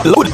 Upload.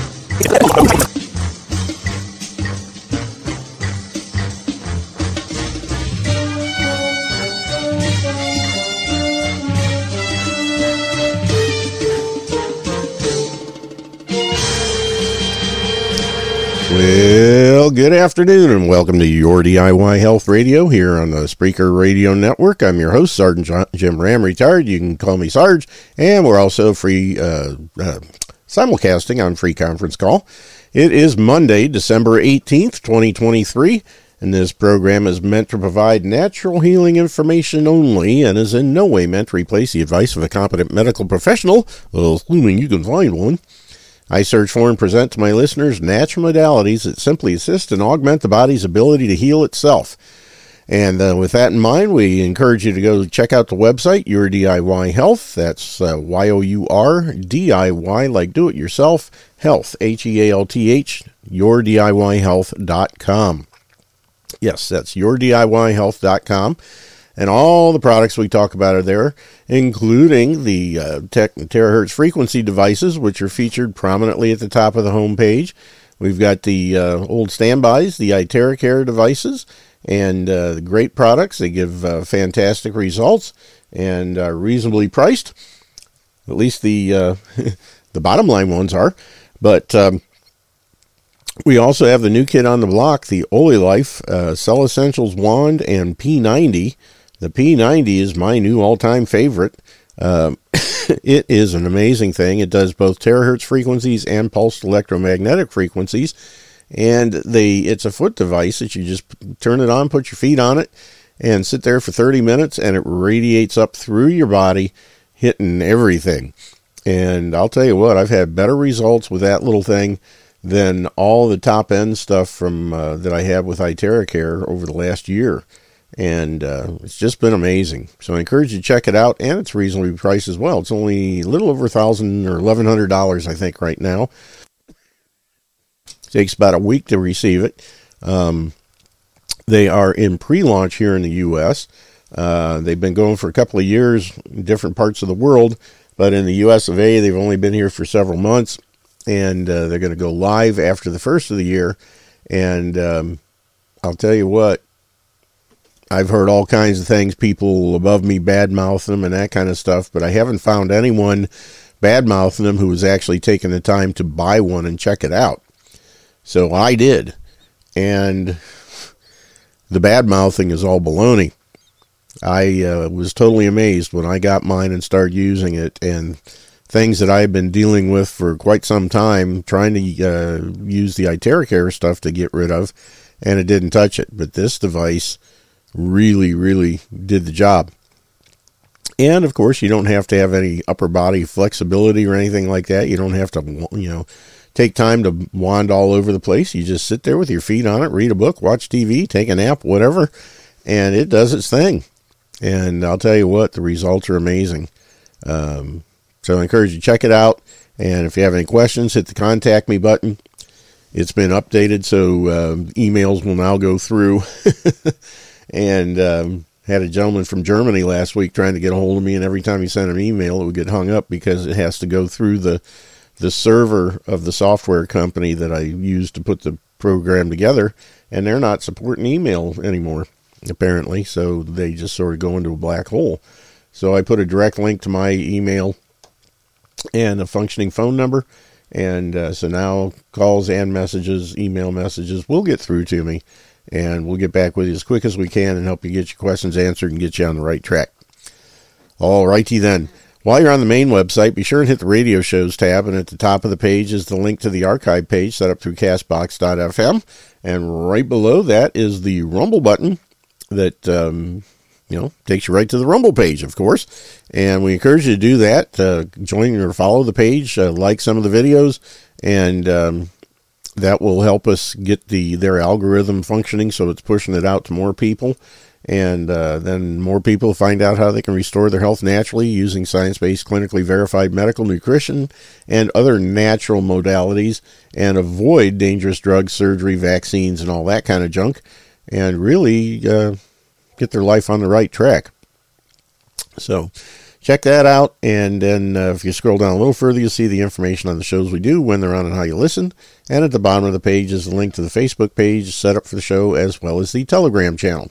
Well, good afternoon and welcome to your DIY Health Radio here on the Spreaker Radio Network. I'm your host, Sergeant John, Jim Ram, retired. You can call me Sarge, and we're also free uh, uh, simulcasting on free conference call. It is Monday, December 18th, 2023, and this program is meant to provide natural healing information only and is in no way meant to replace the advice of a competent medical professional, assuming you can find one. I search for and present to my listeners natural modalities that simply assist and augment the body's ability to heal itself. And uh, with that in mind, we encourage you to go check out the website, Your DIY Health. That's uh, Y O U R D I Y, like do it yourself, health, H E A L T H, yourdiyhealth.com. Yes, that's yourdiyhealth.com and all the products we talk about are there, including the uh, tech, terahertz frequency devices, which are featured prominently at the top of the home page. We've got the uh, old standbys, the iTeracare devices, and uh, great products. They give uh, fantastic results and are reasonably priced. At least the uh, the bottom line ones are, but. Um, we also have the new kid on the block, the Olylife uh, Cell Essentials Wand and P90 the P90 is my new all time favorite. Um, it is an amazing thing. It does both terahertz frequencies and pulsed electromagnetic frequencies. And they it's a foot device that you just turn it on, put your feet on it, and sit there for 30 minutes, and it radiates up through your body, hitting everything. And I'll tell you what, I've had better results with that little thing than all the top end stuff from uh, that I have with iTeracare over the last year and uh, it's just been amazing. So I encourage you to check it out, and it's reasonably priced as well. It's only a little over a thousand or eleven hundred dollars, I think, right now. Takes about a week to receive it. Um, they are in pre-launch here in the U.S. Uh, they've been going for a couple of years in different parts of the world, but in the U.S. of A., they've only been here for several months, and uh, they're going to go live after the first of the year. And um, I'll tell you what, I've heard all kinds of things, people above me bad mouth them and that kind of stuff, but I haven't found anyone bad mouthing them who was actually taking the time to buy one and check it out. So I did. And the bad mouthing is all baloney. I uh, was totally amazed when I got mine and started using it, and things that I've been dealing with for quite some time, trying to uh, use the iTeracare stuff to get rid of, and it didn't touch it. But this device really, really did the job. And of course, you don't have to have any upper body flexibility or anything like that. You don't have to, you know, take time to wand all over the place. You just sit there with your feet on it, read a book, watch TV, take a nap, whatever, and it does its thing. And I'll tell you what, the results are amazing. Um, so I encourage you to check it out. And if you have any questions, hit the contact me button. It's been updated, so uh, emails will now go through. and um, had a gentleman from Germany last week trying to get a hold of me, and every time he sent an email, it would get hung up because it has to go through the the server of the software company that I used to put the program together, and they're not supporting email anymore, apparently. So they just sort of go into a black hole. So I put a direct link to my email and a functioning phone number. And uh, so now calls and messages, email messages will get through to me and we'll get back with you as quick as we can and help you get your questions answered and get you on the right track. All righty then. While you're on the main website, be sure and hit the radio shows tab, and at the top of the page is the link to the archive page set up through castbox.fm. And right below that is the Rumble button that um, you know takes you right to the Rumble page, of course. And we encourage you to do that. Uh, join or follow the page, uh, like some of the videos, and um, that will help us get the their algorithm functioning so it's pushing it out to more people and uh, then more people find out how they can restore their health naturally using science-based clinically verified medical nutrition and other natural modalities and avoid dangerous drugs surgery vaccines and all that kind of junk and really uh, get their life on the right track so check that out. And then uh, if you scroll down a little further, you'll see the information on the shows we do, when they're on, and how you listen. And at the bottom of the page is the link to the Facebook page set up for the show, as well as the Telegram channel.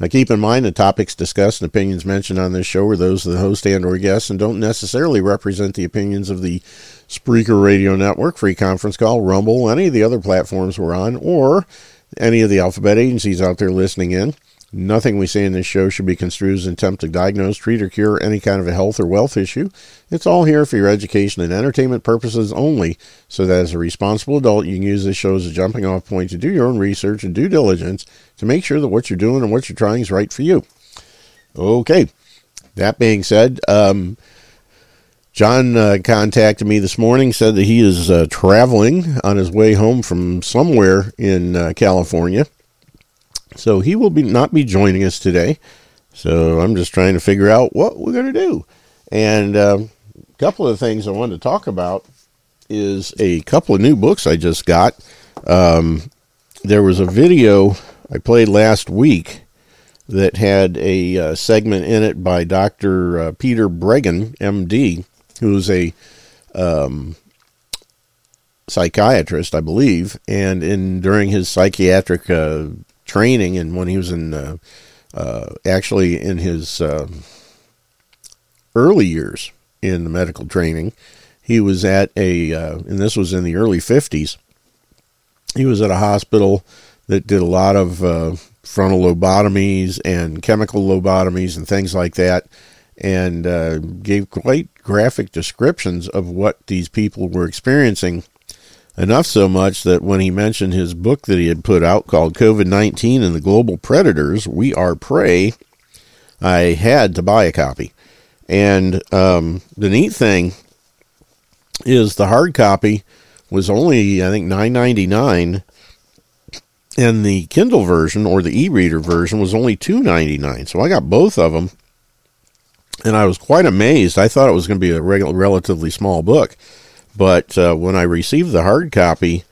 Now, keep in mind the topics discussed and opinions mentioned on this show are those of the host and or guests and don't necessarily represent the opinions of the Spreaker Radio Network, Free Conference Call, Rumble, any of the other platforms we're on, or any of the alphabet agencies out there listening in. Nothing we say in this show should be construed as an attempt to diagnose, treat, or cure any kind of a health or wealth issue. It's all here for your education and entertainment purposes only, so that as a responsible adult, you can use this show as a jumping off point to do your own research and due diligence to make sure that what you're doing and what you're trying is right for you. Okay, that being said, um, John uh, contacted me this morning, said that he is uh, traveling on his way home from somewhere in uh, California so he will be not be joining us today. So I'm just trying to figure out what we're going to do. And a couple of things I wanted to talk about is a couple of new books I just got. Um, there was a video I played last week that had a uh, segment in it by Dr. Uh, Peter Breggin, MD, who's a um, psychiatrist, I believe, and in during his psychiatric uh, training and when he was in uh, uh, actually in his uh, early years in the medical training, he was at a, uh, and this was in the early 50s, he was at a hospital that did a lot of uh, frontal lobotomies and chemical lobotomies and things like that, and uh, gave quite graphic descriptions of what these people were experiencing Enough so much that when he mentioned his book that he had put out called COVID 19 and the Global Predators, We Are Prey, I had to buy a copy. And um, the neat thing is the hard copy was only, I think, nine ninety nine, and the Kindle version or the e-reader version was only two ninety nine. So I got both of them, and I was quite amazed. I thought it was going to be a relatively small book, but uh, when I received the hard copy,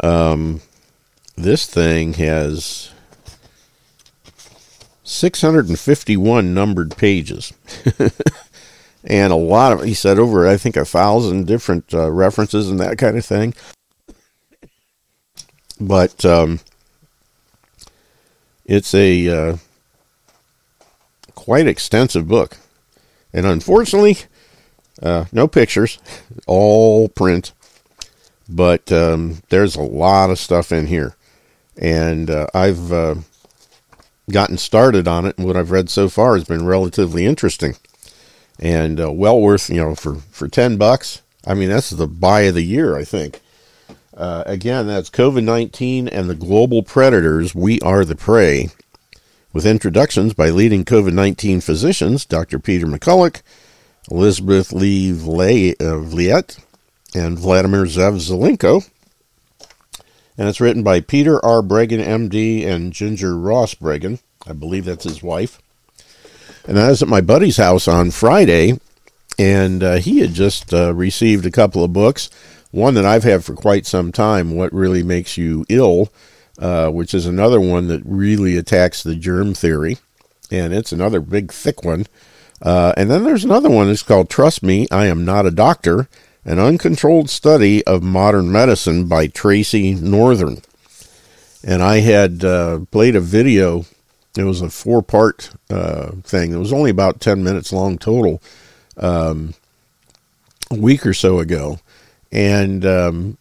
um, this thing has 651 numbered pages. and a lot of, he said, over, I think, a thousand different uh, references and that kind of thing. But um, it's a uh, quite extensive book. And unfortunately, uh, no pictures, all print, but um, there's a lot of stuff in here, and uh, I've uh, gotten started on it, and what I've read so far has been relatively interesting, and uh, well worth you know for for ten bucks. I mean that's the buy of the year, I think. Uh, again, that's COVID nineteen and the global predators. We are the prey. With introductions by leading COVID 19 physicians, Dr. Peter McCullough, Elizabeth Lee Vliet, and Vladimir Zev Zelenko. And it's written by Peter R. Breggin, MD, and Ginger Ross Breggin. I believe that's his wife. And I was at my buddy's house on Friday, and uh, he had just uh, received a couple of books. One that I've had for quite some time, What Really Makes You Ill, uh, which is another one that really attacks the germ theory. And it's another big, thick one. Uh, and then there's another one that's called Trust Me, I Am Not a Doctor An Uncontrolled Study of Modern Medicine by Tracy Northern. And I had uh, played a video, it was a four part uh, thing. It was only about 10 minutes long total um, a week or so ago. And um,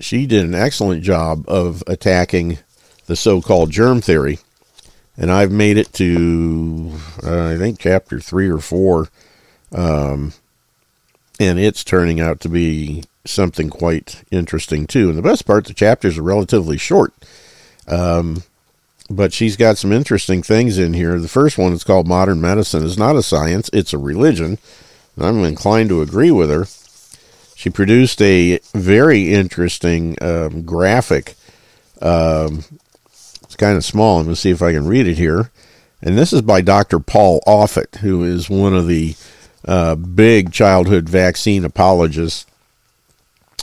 she did an excellent job of attacking the so called germ theory and I've made it to uh, I think chapter three or four, um, and it's turning out to be something quite interesting too. And the best part, the chapters are relatively short, um, but she's got some interesting things in here. The first one is called "Modern Medicine is not a science; it's a religion." And I'm inclined to agree with her. She produced a very interesting um, graphic um, kind of small. I'm going see if I can read it here. And this is by Dr. Paul Offit, who is one of the uh, big childhood vaccine apologists.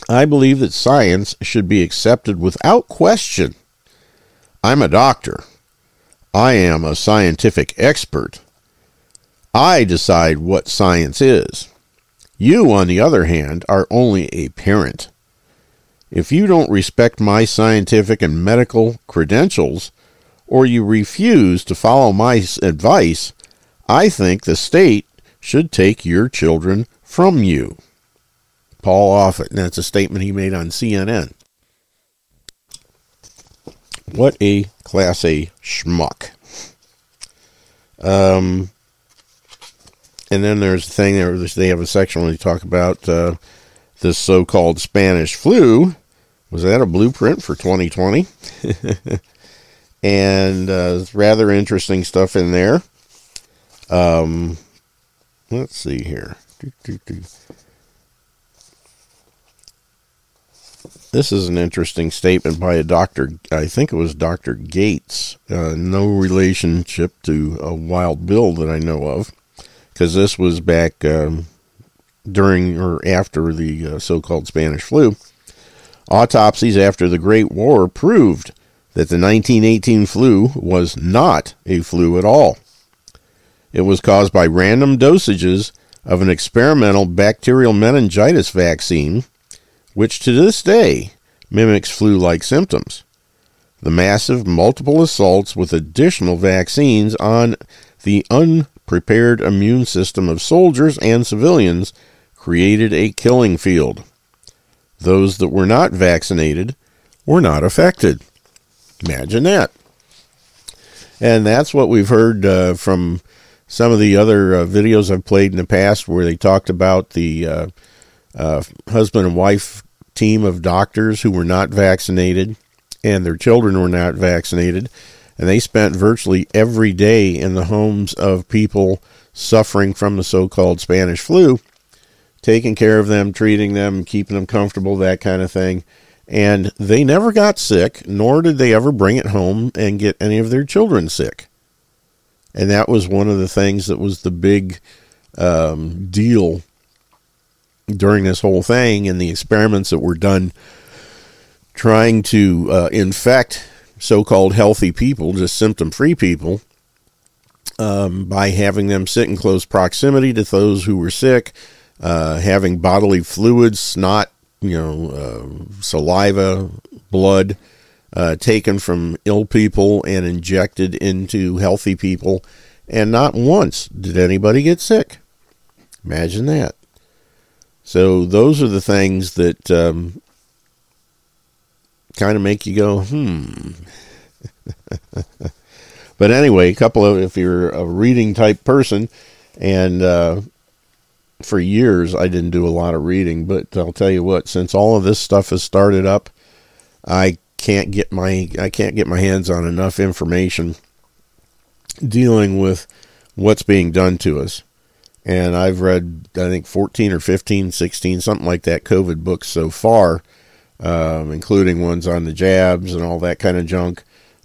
I believe that science should be accepted without question. I'm a doctor. I am a scientific expert. I decide what science is. You, on the other hand, are only a parent. If you don't respect my scientific and medical credentials, or you refuse to follow my advice, I think the state should take your children from you. Paul Offit, and that's a statement he made on CNN. What a class A schmuck. Um, and then there's the thing there. They have a section where they talk about uh, this so-called Spanish flu. Was that a blueprint for 2020? and uh, rather interesting stuff in there. Um, let's see here. This is an interesting statement by a doctor. I think it was Dr. Gates. Uh, no relationship to a Wild Bill that I know of, because this was back um, during or after the uh, so called Spanish flu. Autopsies after the Great War proved that the 1918 flu was not a flu at all. It was caused by random dosages of an experimental bacterial meningitis vaccine which to this day mimics flu like symptoms. The massive multiple assaults with additional vaccines on the unprepared immune system of soldiers and civilians created a killing field. Those that were not vaccinated were not affected. Imagine that. And that's what we've heard uh, from some of the other uh, videos I've played in the past where they talked about the uh, uh husband and wife team of doctors who were not vaccinated and their children were not vaccinated. And they spent virtually every day in the homes of people suffering from the so called Spanish flu, taking care of them, treating them, keeping them comfortable, that kind of thing. And they never got sick, nor did they ever bring it home and get any of their children sick. And that was one of the things that was the big um, deal during this whole thing and the experiments that were done trying to uh, infect so-called healthy people, just symptom-free people, um, by having them sit in close proximity to those who were sick, uh, having bodily fluids, snot, you know, uh, saliva, blood uh, taken from ill people and injected into healthy people, and not once did anybody get sick. Imagine that. So those are the things that um, kind of make you go, hmm. but anyway, a couple of if you're a reading type person, and uh, for years I didn't do a lot of reading, but I'll tell you what, since all of this stuff has started up, I can't get my I can't get my hands on enough information dealing with what's being done to us and I've read I think 14 or 15, 16, something like that COVID books so far, um, including ones on the jabs and all that kind of junk.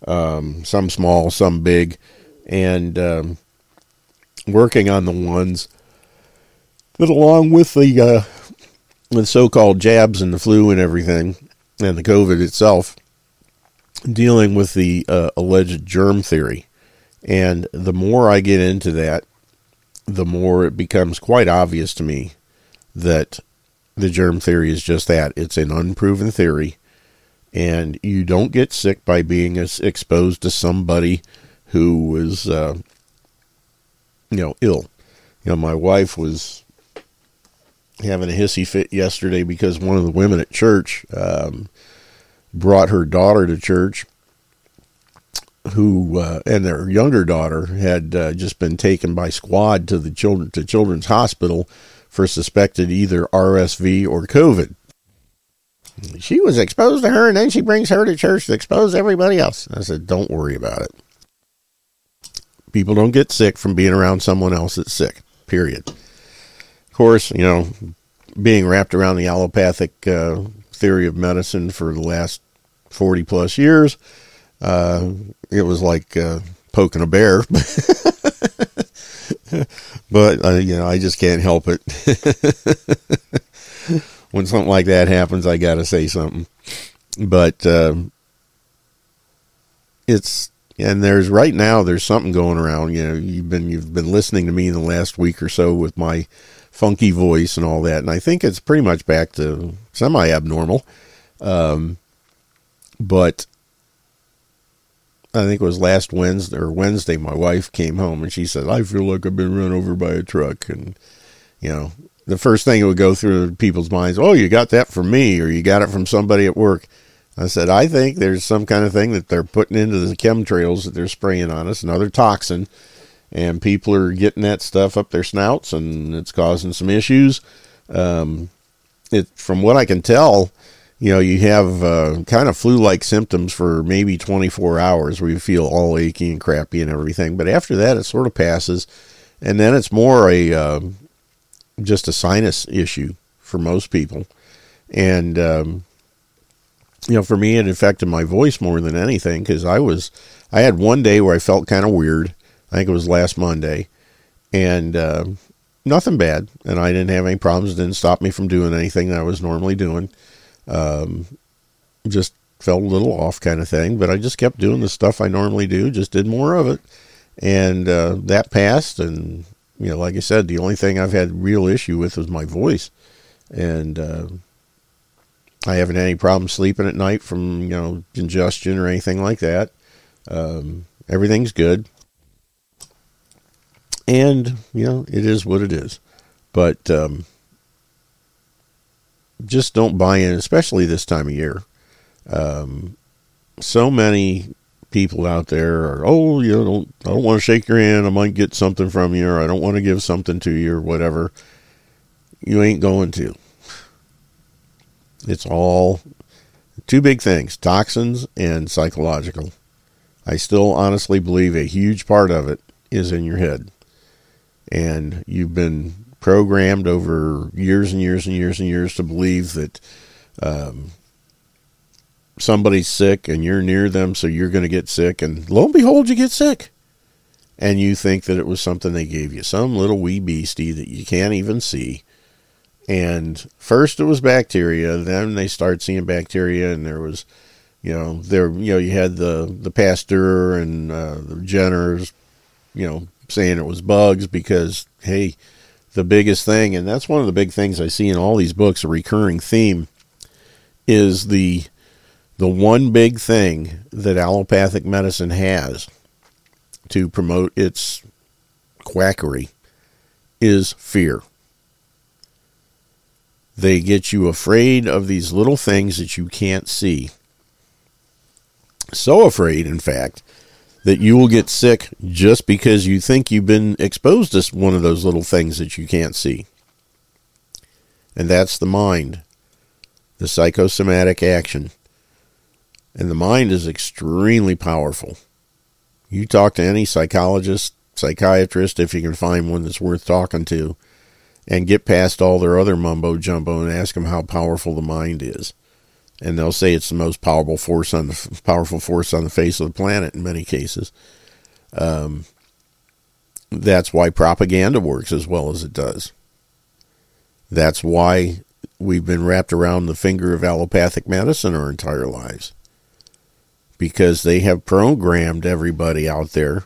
Um, some small, some big, and um, working on the ones that, along with the uh, the so-called jabs and the flu and everything, and the COVID itself, dealing with the uh, alleged germ theory. And the more I get into that, the more it becomes quite obvious to me that the germ theory is just that it's an unproven theory and you don't get sick by being exposed to somebody who was uh, you know ill you know my wife was having a hissy fit yesterday because one of the women at church um, brought her daughter to church who uh, and their younger daughter had uh, just been taken by squad to the children to Children's Hospital for suspected either RSV or COVID. She was exposed to her, and then she brings her to church to expose everybody else. I said, "Don't worry about it. People don't get sick from being around someone else that's sick. Period." Course, you know, being wrapped around the allopathic uh, theory of medicine for the last forty plus years uh, it was like uh, poking a bear. but uh, you know, I just can't help it. when something like that happens, I got to say something. But uh, it's and there's right now there's something going around. You know, you've been you've been listening to me in the last week or so with my funky voice and all that, and I think it's pretty much back to semi abnormal. Um, but I think it was last Wednesday or Wednesday, my wife came home and she said, I feel like I've been run over by a truck. And, you know, the first thing that would go through people's minds, oh, you got that from me or you got it from somebody at work. I said, I think there's some kind of thing that they're putting into the chemtrails that they're spraying on us, another toxin, and people are getting that stuff up their snouts and it's causing some issues. Um, it, from what I can tell, you know, you have uh, kind of flu like symptoms for maybe 24 hours where you feel all achy and crappy and everything. But after that, it sort of passes. And then it's more a uh, just a sinus issue for most people. And, um, you know, for me, it affected my voice more than anything because I was, I had one day where I felt kind of weird. I think it was last Monday. And, uh, nothing bad. And I didn't have any problems. It didn't stop me from doing anything that I was normally doing um, just felt a little off kind of thing, but I just kept doing the stuff I normally do, just did more of it. And uh, that passed. And, you know, like I said, the only thing I've had real issue with was my voice. And uh, I haven't had any problem sleeping at night from, you know, congestion or anything like that. Um, everything's good. And, you know, it is what it is. But, um, just don't buy in, especially this time of year. Um, so many people out there are, oh, you know, don't, I don't want to shake your hand. I might get something from you, or I don't want to give something to you, or whatever. You ain't going to. It's all two big things toxins and psychological. I still honestly believe a huge part of it is in your head. And you've been programmed over years and years and years and years to believe that um, somebody's sick and you're near them, so you're going to get sick. And lo and behold, you get sick. And you think that it was something they gave you, some little wee beastie that you can't even see. And first it was bacteria, then they start seeing bacteria, and there was, you know, there, you know, you had the the Pasteur and uh, the Jenners, you know, saying it was bugs because hey, the biggest thing, and that's one of the big things I see in all these books, a recurring theme, is the the one big thing that allopathic medicine has to promote its quackery is fear. They get you afraid of these little things that you can't see. So afraid, in fact, that you will get sick just because you think you've been exposed to one of those little things that you can't see. And that's the mind, the psychosomatic action. And the mind is extremely powerful. You talk to any psychologist, psychiatrist, if you can find one that's worth talking to, and get past all their other mumbo jumbo and ask them how powerful the mind is and they'll say it's the most powerful force on the powerful force on the face of the planet in many cases. Um, that's why propaganda works as well as it does. That's why we've been wrapped around the finger of allopathic medicine our entire lives. Because they have programmed everybody out there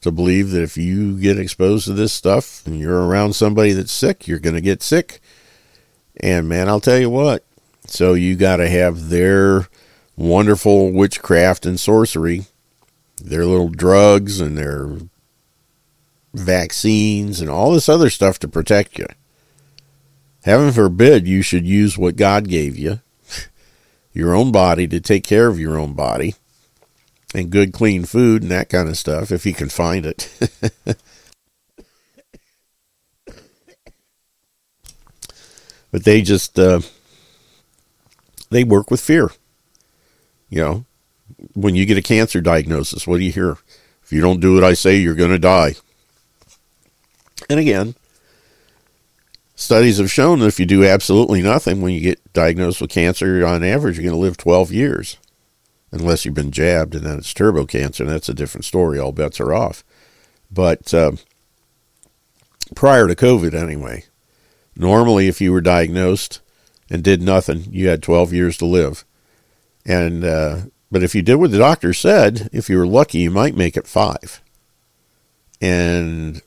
to believe that if you get exposed to this stuff and you're around somebody that's sick, you're going to get sick. And man, I'll tell you what, so you got to have their wonderful witchcraft and sorcery, their little drugs and their vaccines and all this other stuff to protect you. Heaven forbid you should use what God gave you, your own body, to take care of your own body, and good, clean food and that kind of stuff, if you can find it. but they just. Uh, they work with fear. You know, when you get a cancer diagnosis, what do you hear? If you don't do what I say, you're going to die. And again, studies have shown that if you do absolutely nothing when you get diagnosed with cancer, on average, you're going to live 12 years. Unless you've been jabbed and then it's turbo cancer, and that's a different story. All bets are off. But uh, prior to COVID, anyway, normally if you were diagnosed and did nothing, you had 12 years to live. And uh, But if you did what the doctor said, if you were lucky, you might make it five. And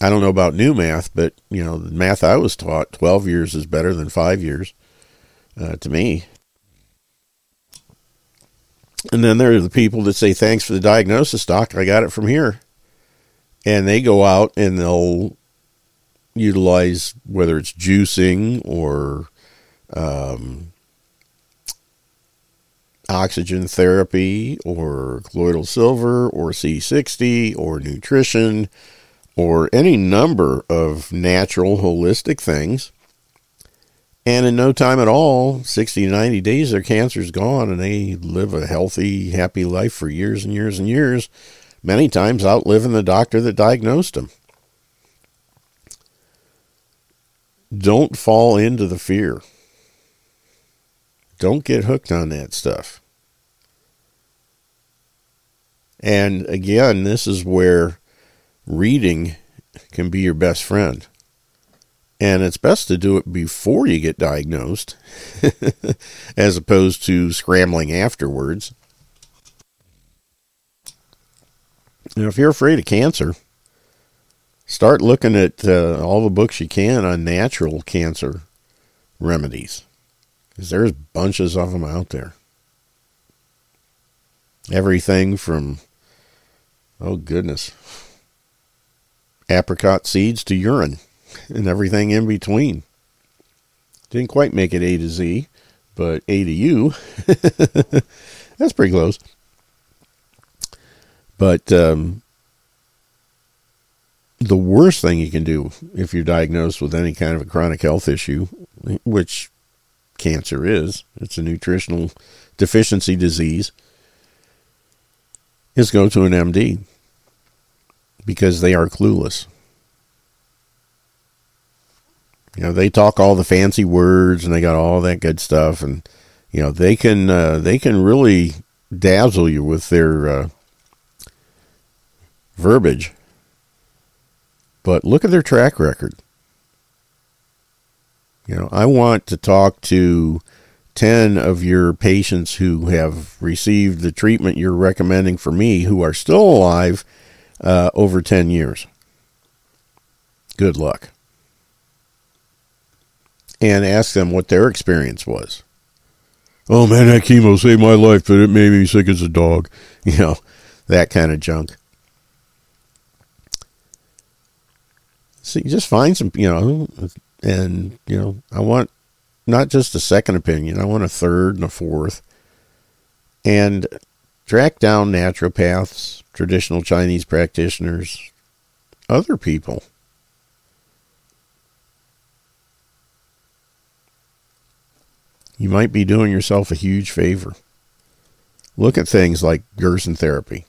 I don't know about new math, but you know, the math I was taught, 12 years is better than five years uh, to me. And then there are the people that say, thanks for the diagnosis, doc. I got it from here. And they go out and they'll utilize whether it's juicing or um, oxygen therapy or colloidal silver or C60 or nutrition or any number of natural holistic things. And in no time at all, 60 to 90 days, their cancer's gone and they live a healthy, happy life for years and years and years, many times outliving the doctor that diagnosed them. Don't fall into the fear. Don't get hooked on that stuff. And again, this is where reading can be your best friend. And it's best to do it before you get diagnosed as opposed to scrambling afterwards. Now, if you're afraid of cancer, start looking at uh, all the books you can on natural cancer remedies because there's bunches of them out there. Everything from, oh goodness, apricot seeds to urine and everything in between. Didn't quite make it A to Z, but A to U. That's pretty close. But um, the worst thing you can do if you're diagnosed with any kind of a chronic health issue, which cancer is, it's a nutritional deficiency disease, is go to an MD because they are clueless. You know, they talk all the fancy words and they got all that good stuff, and you know they can uh, they can really dazzle you with their uh, verbiage but look at their track record. You know, I want to talk to 10 of your patients who have received the treatment you're recommending for me who are still alive uh, over 10 years. Good luck. And ask them what their experience was. Oh man, that chemo saved my life, but it made me sick as a dog. You know, that kind of junk. So you just find some, you know, and, you know, I want not just a second opinion, I want a third and a fourth. And track down naturopaths, traditional Chinese practitioners, other people. You might be doing yourself a huge favor. Look at things like Gerson therapy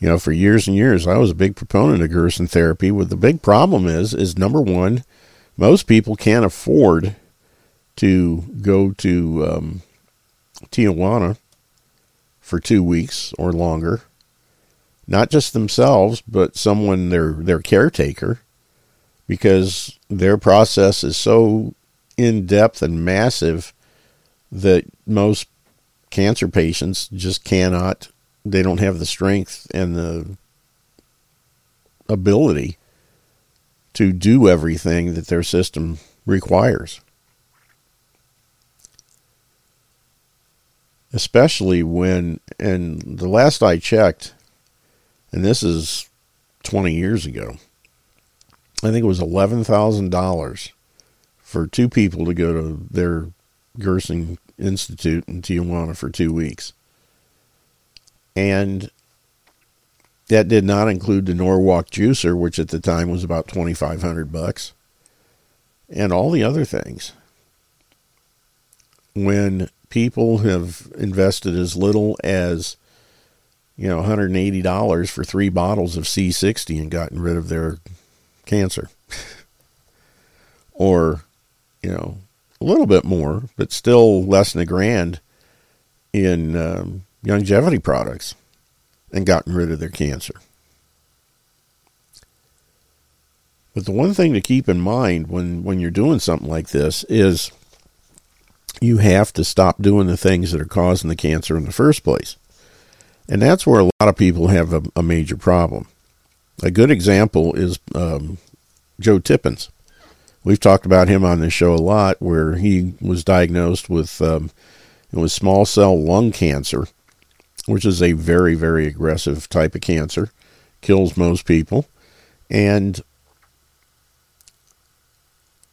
you know, for years and years, I was a big proponent of Gerson therapy. What the big problem is, is number one, most people can't afford to go to um, Tijuana for two weeks or longer. Not just themselves, but someone their their caretaker, because their process is so in depth and massive that most cancer patients just cannot they don't have the strength and the ability to do everything that their system requires. Especially when, and the last I checked, and this is 20 years ago, I think it was $11,000 for two people to go to their Gerson Institute in Tijuana for two weeks. And that did not include the Norwalk juicer, which at the time was about 2500 bucks, and all the other things. When people have invested as little as you know $180 for 3 bottles of C60 and gotten rid of their cancer. or you know, a little bit more, but still less than a grand in um, longevity products and gotten rid of their cancer. But the one thing to keep in mind when, when you're doing something like this is you have to stop doing the things that are causing the cancer in the first place. And that's where a lot of people have a, a major problem. A good example is um, Joe Tippins. We've talked about him on this show a lot, where he was diagnosed with um, it was small cell lung cancer, which is a very very aggressive type of cancer, kills most people, and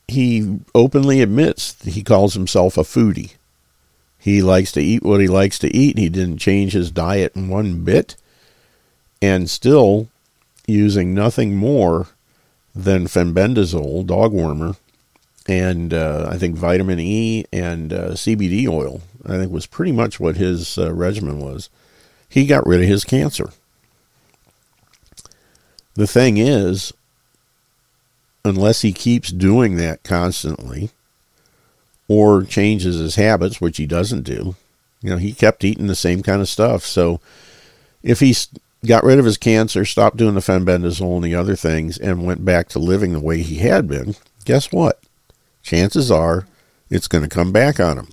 he openly admits he calls himself a foodie. He likes to eat what he likes to eat. He didn't change his diet one bit, and still using nothing more than fenbendazole, dog wormer, and uh, I think vitamin E and uh, CBD oil. I think was pretty much what his uh, regimen was. He got rid of his cancer. The thing is, unless he keeps doing that constantly or changes his habits, which he doesn't do, you know, he kept eating the same kind of stuff. So if he's got rid of his cancer, stopped doing the fenbendazole and the other things, and went back to living the way he had been, guess what? Chances are it's going to come back on him.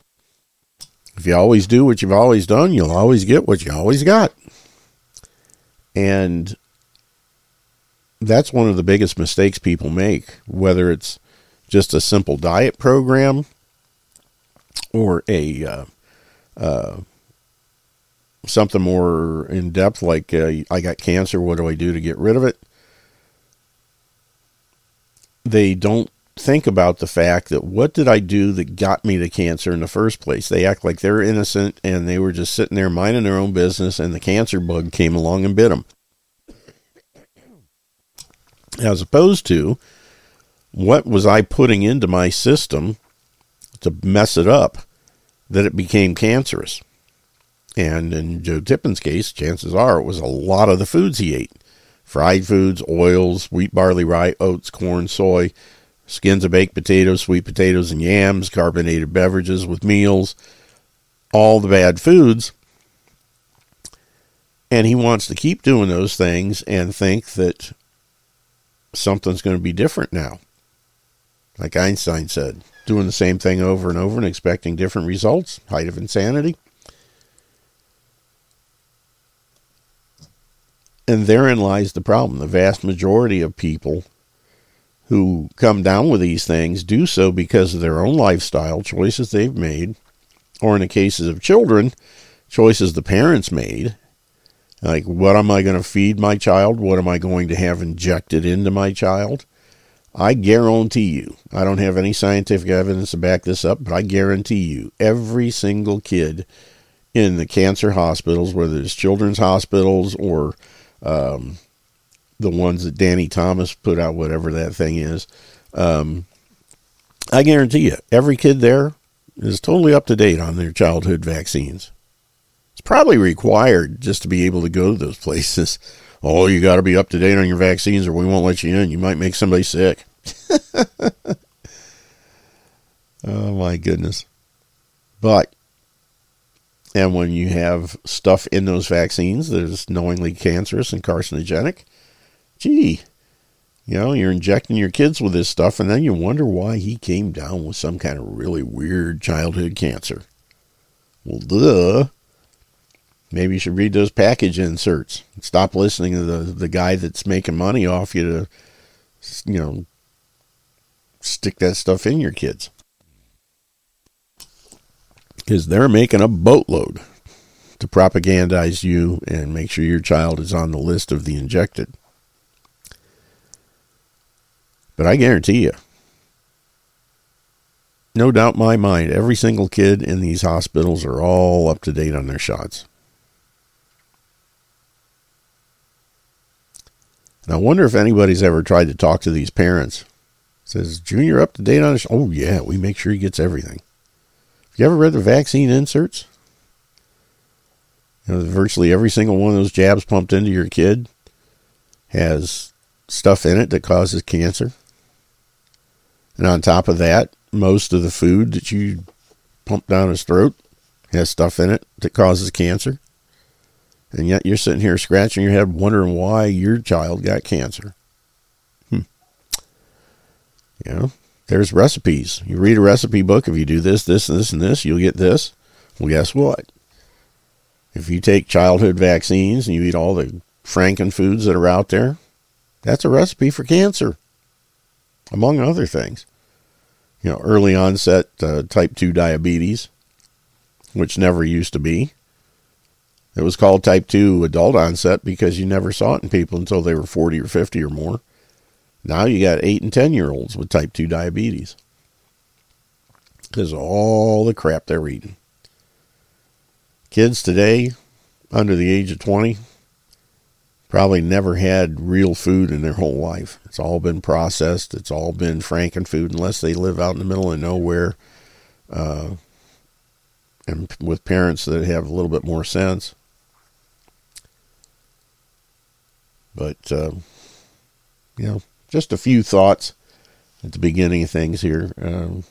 If you always do what you've always done, you'll always get what you always got. And that's one of the biggest mistakes people make, whether it's just a simple diet program or a uh, uh, something more in depth, like uh, I got cancer. What do I do to get rid of it? They don't think about the fact that what did I do that got me the cancer in the first place? They act like they're innocent and they were just sitting there minding their own business, and the cancer bug came along and bit them. As opposed to what was I putting into my system to mess it up that it became cancerous? And in Joe Tippin's case, chances are it was a lot of the foods he ate fried foods, oils, wheat, barley, rye, oats, corn, soy, skins of baked potatoes, sweet potatoes, and yams, carbonated beverages with meals, all the bad foods. And he wants to keep doing those things and think that something's going to be different now. Like Einstein said, doing the same thing over and over and expecting different results, height of insanity. And therein lies the problem. The vast majority of people who come down with these things do so because of their own lifestyle choices they've made, or in the cases of children, choices the parents made. Like, what am I going to feed my child? What am I going to have injected into my child? I guarantee you, I don't have any scientific evidence to back this up, but I guarantee you, every single kid in the cancer hospitals, whether it's children's hospitals or um, the ones that Danny Thomas put out, whatever that thing is. Um, I guarantee you, every kid there is totally up to date on their childhood vaccines. It's probably required just to be able to go to those places. Oh, you got to be up to date on your vaccines or we won't let you in. You might make somebody sick. oh, my goodness. But and when you have stuff in those vaccines that is knowingly cancerous and carcinogenic, gee, you know, you're injecting your kids with this stuff, and then you wonder why he came down with some kind of really weird childhood cancer. Well, duh. Maybe you should read those package inserts. Stop listening to the, the guy that's making money off you to, you know, stick that stuff in your kids is they're making a boatload to propagandize you and make sure your child is on the list of the injected. But I guarantee you, no doubt in my mind, every single kid in these hospitals are all up to date on their shots. And I wonder if anybody's ever tried to talk to these parents. Says Junior up to date on his? Oh yeah, we make sure he gets everything. You ever read the vaccine inserts? You know, virtually every single one of those jabs pumped into your kid has stuff in it that causes cancer. And on top of that, most of the food that you pump down his throat has stuff in it that causes cancer. And yet you're sitting here scratching your head wondering why your child got cancer. Hmm. You know, there's recipes. You read a recipe book. If you do this, this, and this, and this, you'll get this. Well, guess what? If you take childhood vaccines and you eat all the Franken foods that are out there, that's a recipe for cancer, among other things. You know, early onset uh, type 2 diabetes, which never used to be. It was called type 2 adult onset because you never saw it in people until they were 40 or 50 or more. Now you got 8 and 10 year olds with type 2 diabetes because all the crap they're eating. Kids today, under the age of 20, probably never had real food in their whole life. It's all been processed. It's all been Franken food, unless they live out in the middle of nowhere, uh, and with parents that have a little bit more sense. But uh, you know, just a few thoughts at the beginning of things here. Um,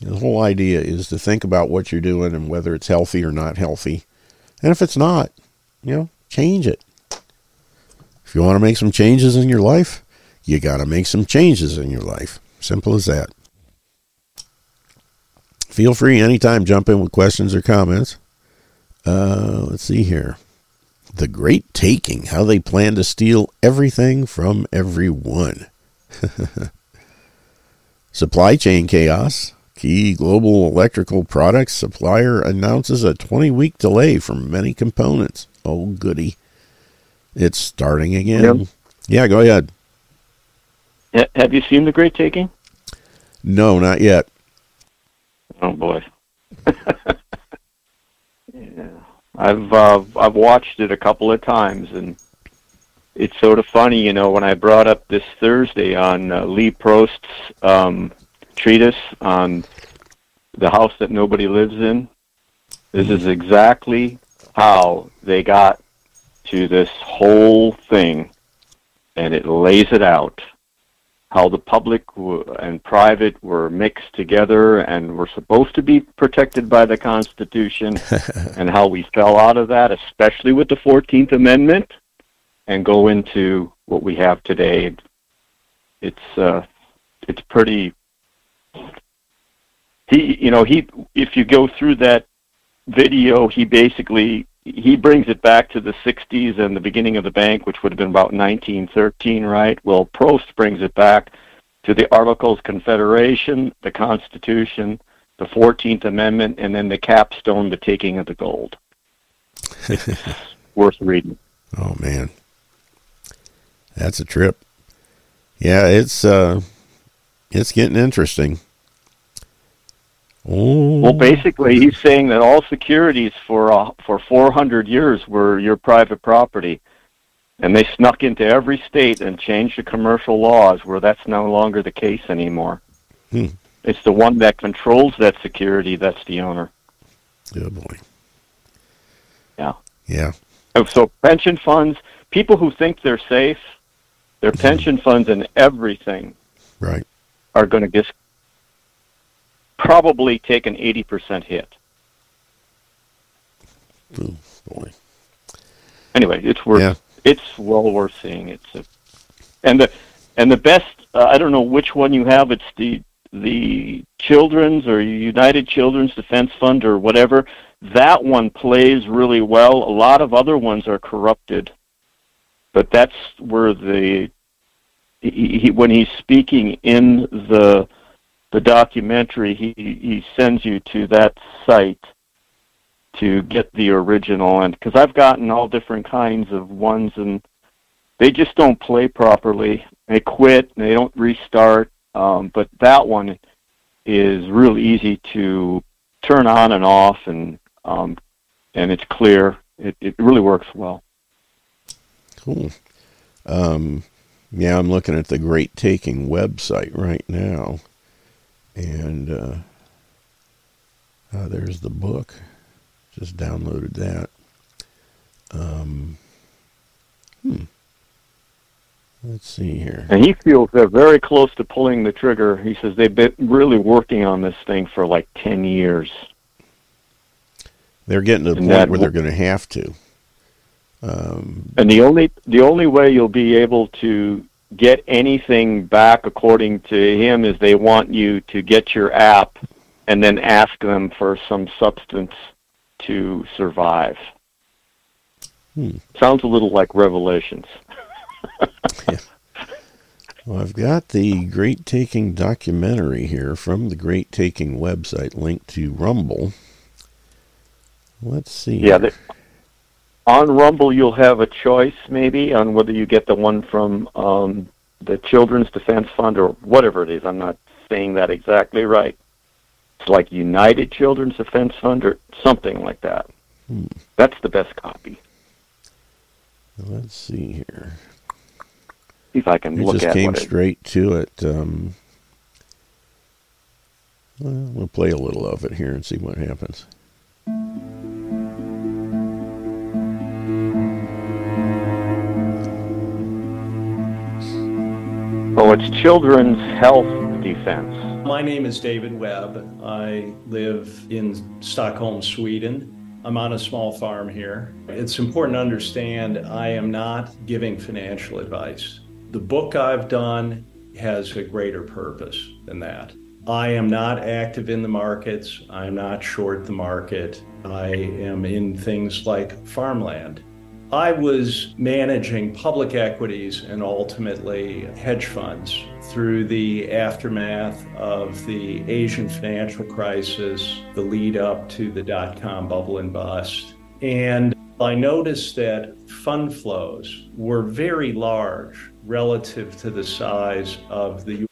the whole idea is to think about what you're doing and whether it's healthy or not healthy. And if it's not, you know, change it. If you want to make some changes in your life, you got to make some changes in your life. Simple as that. Feel free anytime jump in with questions or comments. Uh, let's see here. The Great Taking, how they plan to steal everything from everyone. Supply chain chaos. Key global electrical products supplier announces a 20 week delay for many components. Oh, goody. It's starting again. Yep. Yeah, go ahead. Have you seen The Great Taking? No, not yet. Oh, boy. yeah. I've uh, I've watched it a couple of times, and it's sort of funny, you know, when I brought up this Thursday on uh, Lee Prost's um, treatise on the house that nobody lives in. This is exactly how they got to this whole thing, and it lays it out how the public and private were mixed together and were supposed to be protected by the Constitution, and how we fell out of that, especially with the 14th Amendment, and go into what we have today. It's uh, it's pretty he you know he if you go through that video he basically he brings it back to the 60s and the beginning of the bank which would have been about 1913 right? Well Prost brings it back to the Articles Confederation the Constitution the 14th Amendment and then the capstone the taking of the gold. It's worth reading. Oh man. That's a trip. Yeah it's uh it's getting interesting Ooh. Well, basically, he's saying that all securities for uh, for 400 years were your private property, and they snuck into every state and changed the commercial laws where that's no longer the case anymore. Hmm. It's the one that controls that security that's the owner. Good boy. Yeah. Yeah. So pension funds, people who think they're safe, their hmm. pension funds and everything, right, are going to get probably take an 80% hit. Ooh, boy. Anyway, it's worth yeah. it's well worth seeing. It's a, and the and the best uh, I don't know which one you have. It's the the Children's or United Children's Defense Fund or whatever. That one plays really well. A lot of other ones are corrupted, but that's where the he, he, when he's speaking in the the documentary, he he sends you to that site to get the original, and because I've gotten all different kinds of ones, and they just don't play properly. They quit, they don't restart. Um, but that one is real easy to turn on and off, and um, and it's clear. It it really works well. Cool. Um, yeah, I'm looking at the Great Taking website right now. And uh, uh, there's the book. Just downloaded that. Um, hmm. Let's see here. And he feels they're very close to pulling the trigger. He says they've been really working on this thing for like 10 years. They're getting to the and point where they're going to have to. Um, and the only the only way you'll be able to get anything back according to him is they want you to get your app and then ask them for some substance to survive. Hmm. Sounds a little like Revelations. yeah. Well, I've got the Great Taking documentary here from the Great Taking website linked to Rumble. Let's see. Yeah, the, on Rumble you'll have a choice maybe on whether you get the one from um, the Children's Defense Fund or whatever it is. I'm not saying that exactly right. It's like United Children's Defense Fund or something like that. Hmm. That's the best copy. Let's see here see if I can you look just at came straight it, to it. Um, well, we'll play a little of it here and see what happens. Oh, it's Children's Health Defense. My name is David Webb. I live in Stockholm, Sweden. I'm on a small farm here. It's important to understand I am not giving financial advice. The book I've done has a greater purpose than that. I am not active in the markets. I am not short the market. I am in things like farmland. I was managing public equities and ultimately hedge funds through the aftermath of the Asian financial crisis, the lead up to the dot com bubble and bust. And I noticed that fund flows were very large relative to the size of the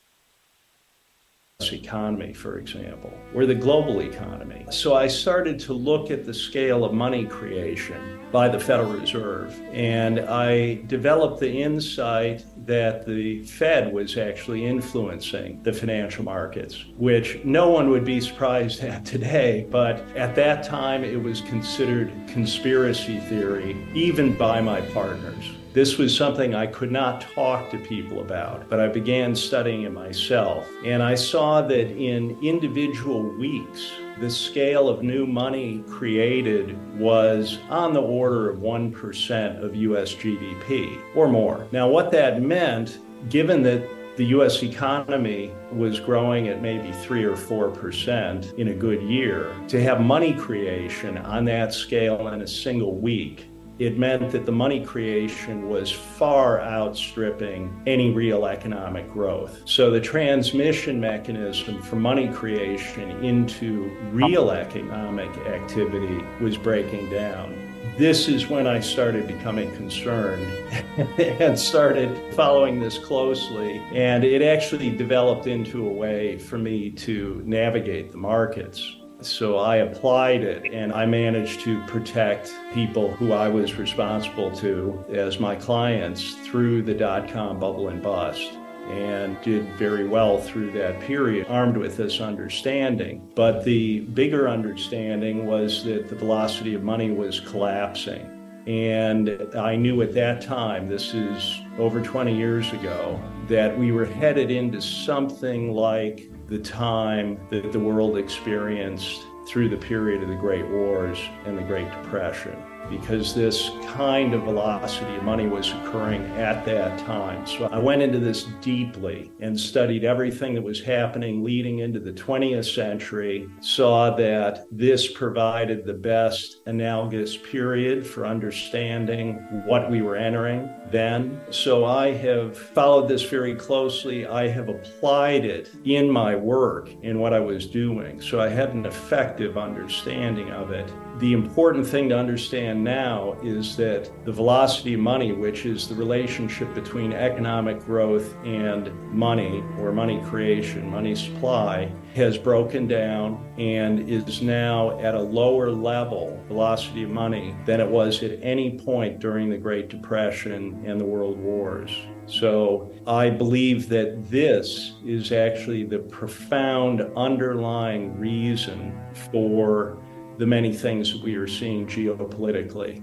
Economy, for example, or the global economy. So I started to look at the scale of money creation by the Federal Reserve, and I developed the insight that the Fed was actually influencing the financial markets, which no one would be surprised at today, but at that time it was considered conspiracy theory, even by my partners. This was something I could not talk to people about, but I began studying it myself. And I saw that in individual weeks, the scale of new money created was on the order of 1% of US GDP or more. Now, what that meant, given that the US economy was growing at maybe 3 or 4% in a good year, to have money creation on that scale in a single week it meant that the money creation was far outstripping any real economic growth. So the transmission mechanism for money creation into real economic activity was breaking down. This is when I started becoming concerned and started following this closely. And it actually developed into a way for me to navigate the markets. So I applied it and I managed to protect people who I was responsible to as my clients through the dot com bubble and bust and did very well through that period, armed with this understanding. But the bigger understanding was that the velocity of money was collapsing. And I knew at that time, this is over 20 years ago, that we were headed into something like the time that the world experienced through the period of the Great Wars and the Great Depression because this kind of velocity of money was occurring at that time. So I went into this deeply and studied everything that was happening leading into the 20th century, saw that this provided the best analogous period for understanding what we were entering then. So I have followed this very closely. I have applied it in my work in what I was doing. So I had an effective understanding of it the important thing to understand now is that the velocity of money, which is the relationship between economic growth and money or money creation, money supply, has broken down and is now at a lower level, velocity of money, than it was at any point during the Great Depression and the World Wars. So I believe that this is actually the profound underlying reason for the many things that we are seeing geopolitically.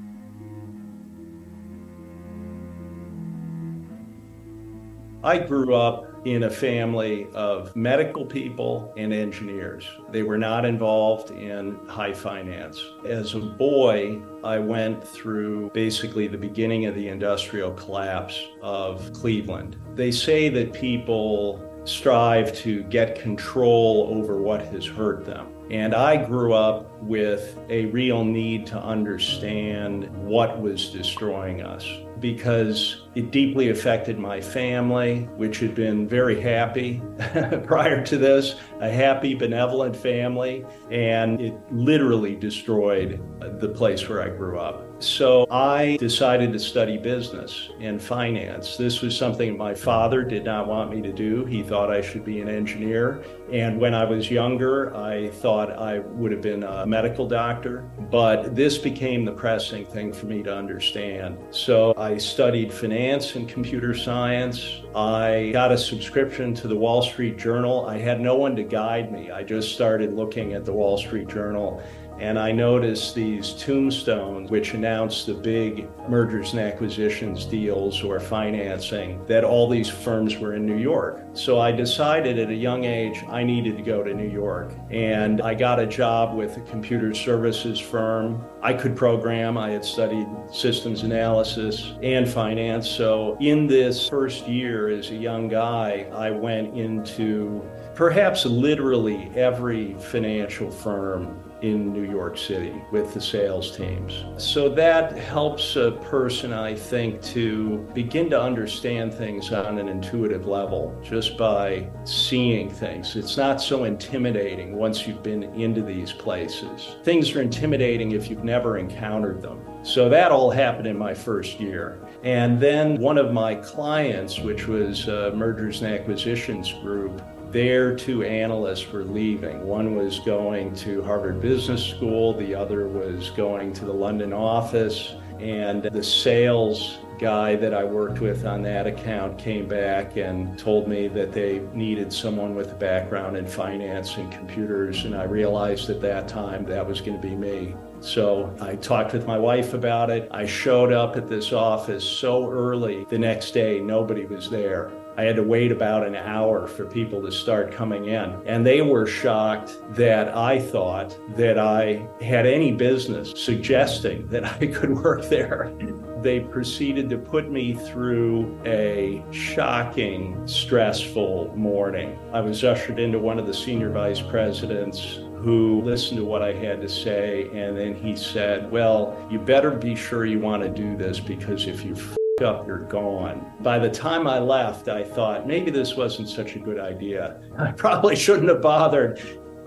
I grew up in a family of medical people and engineers. They were not involved in high finance. As a boy, I went through basically the beginning of the industrial collapse of Cleveland. They say that people strive to get control over what has hurt them. And I grew up with a real need to understand what was destroying us because it deeply affected my family, which had been very happy prior to this, a happy, benevolent family, and it literally destroyed the place where I grew up. So I decided to study business and finance. This was something my father did not want me to do. He thought I should be an engineer. And when I was younger, I thought I would have been a medical doctor. But this became the pressing thing for me to understand. So I studied finance and computer science. I got a subscription to the Wall Street Journal. I had no one to guide me. I just started looking at the Wall Street Journal and I noticed these tombstones, which announced the big mergers and acquisitions deals or financing, that all these firms were in New York. So I decided at a young age I needed to go to New York. And I got a job with a computer services firm. I could program, I had studied systems analysis and finance. So in this first year as a young guy, I went into perhaps literally every financial firm in New York City with the sales teams. So that helps a person, I think, to begin to understand things on an intuitive level just by seeing things. It's not so intimidating once you've been into these places. Things are intimidating if you've never encountered them. So that all happened in my first year. And then one of my clients, which was Mergers and Acquisitions Group, their two analysts were leaving. One was going to Harvard Business School, the other was going to the London office. And the sales guy that I worked with on that account came back and told me that they needed someone with a background in finance and computers. And I realized at that time that was going to be me. So I talked with my wife about it. I showed up at this office so early the next day, nobody was there. I had to wait about an hour for people to start coming in. And they were shocked that I thought that I had any business suggesting that I could work there. They proceeded to put me through a shocking, stressful morning. I was ushered into one of the senior vice presidents who listened to what I had to say, and then he said, Well, you better be sure you want to do this because if you up, you're gone. By the time I left, I thought maybe this wasn't such a good idea. I probably shouldn't have bothered.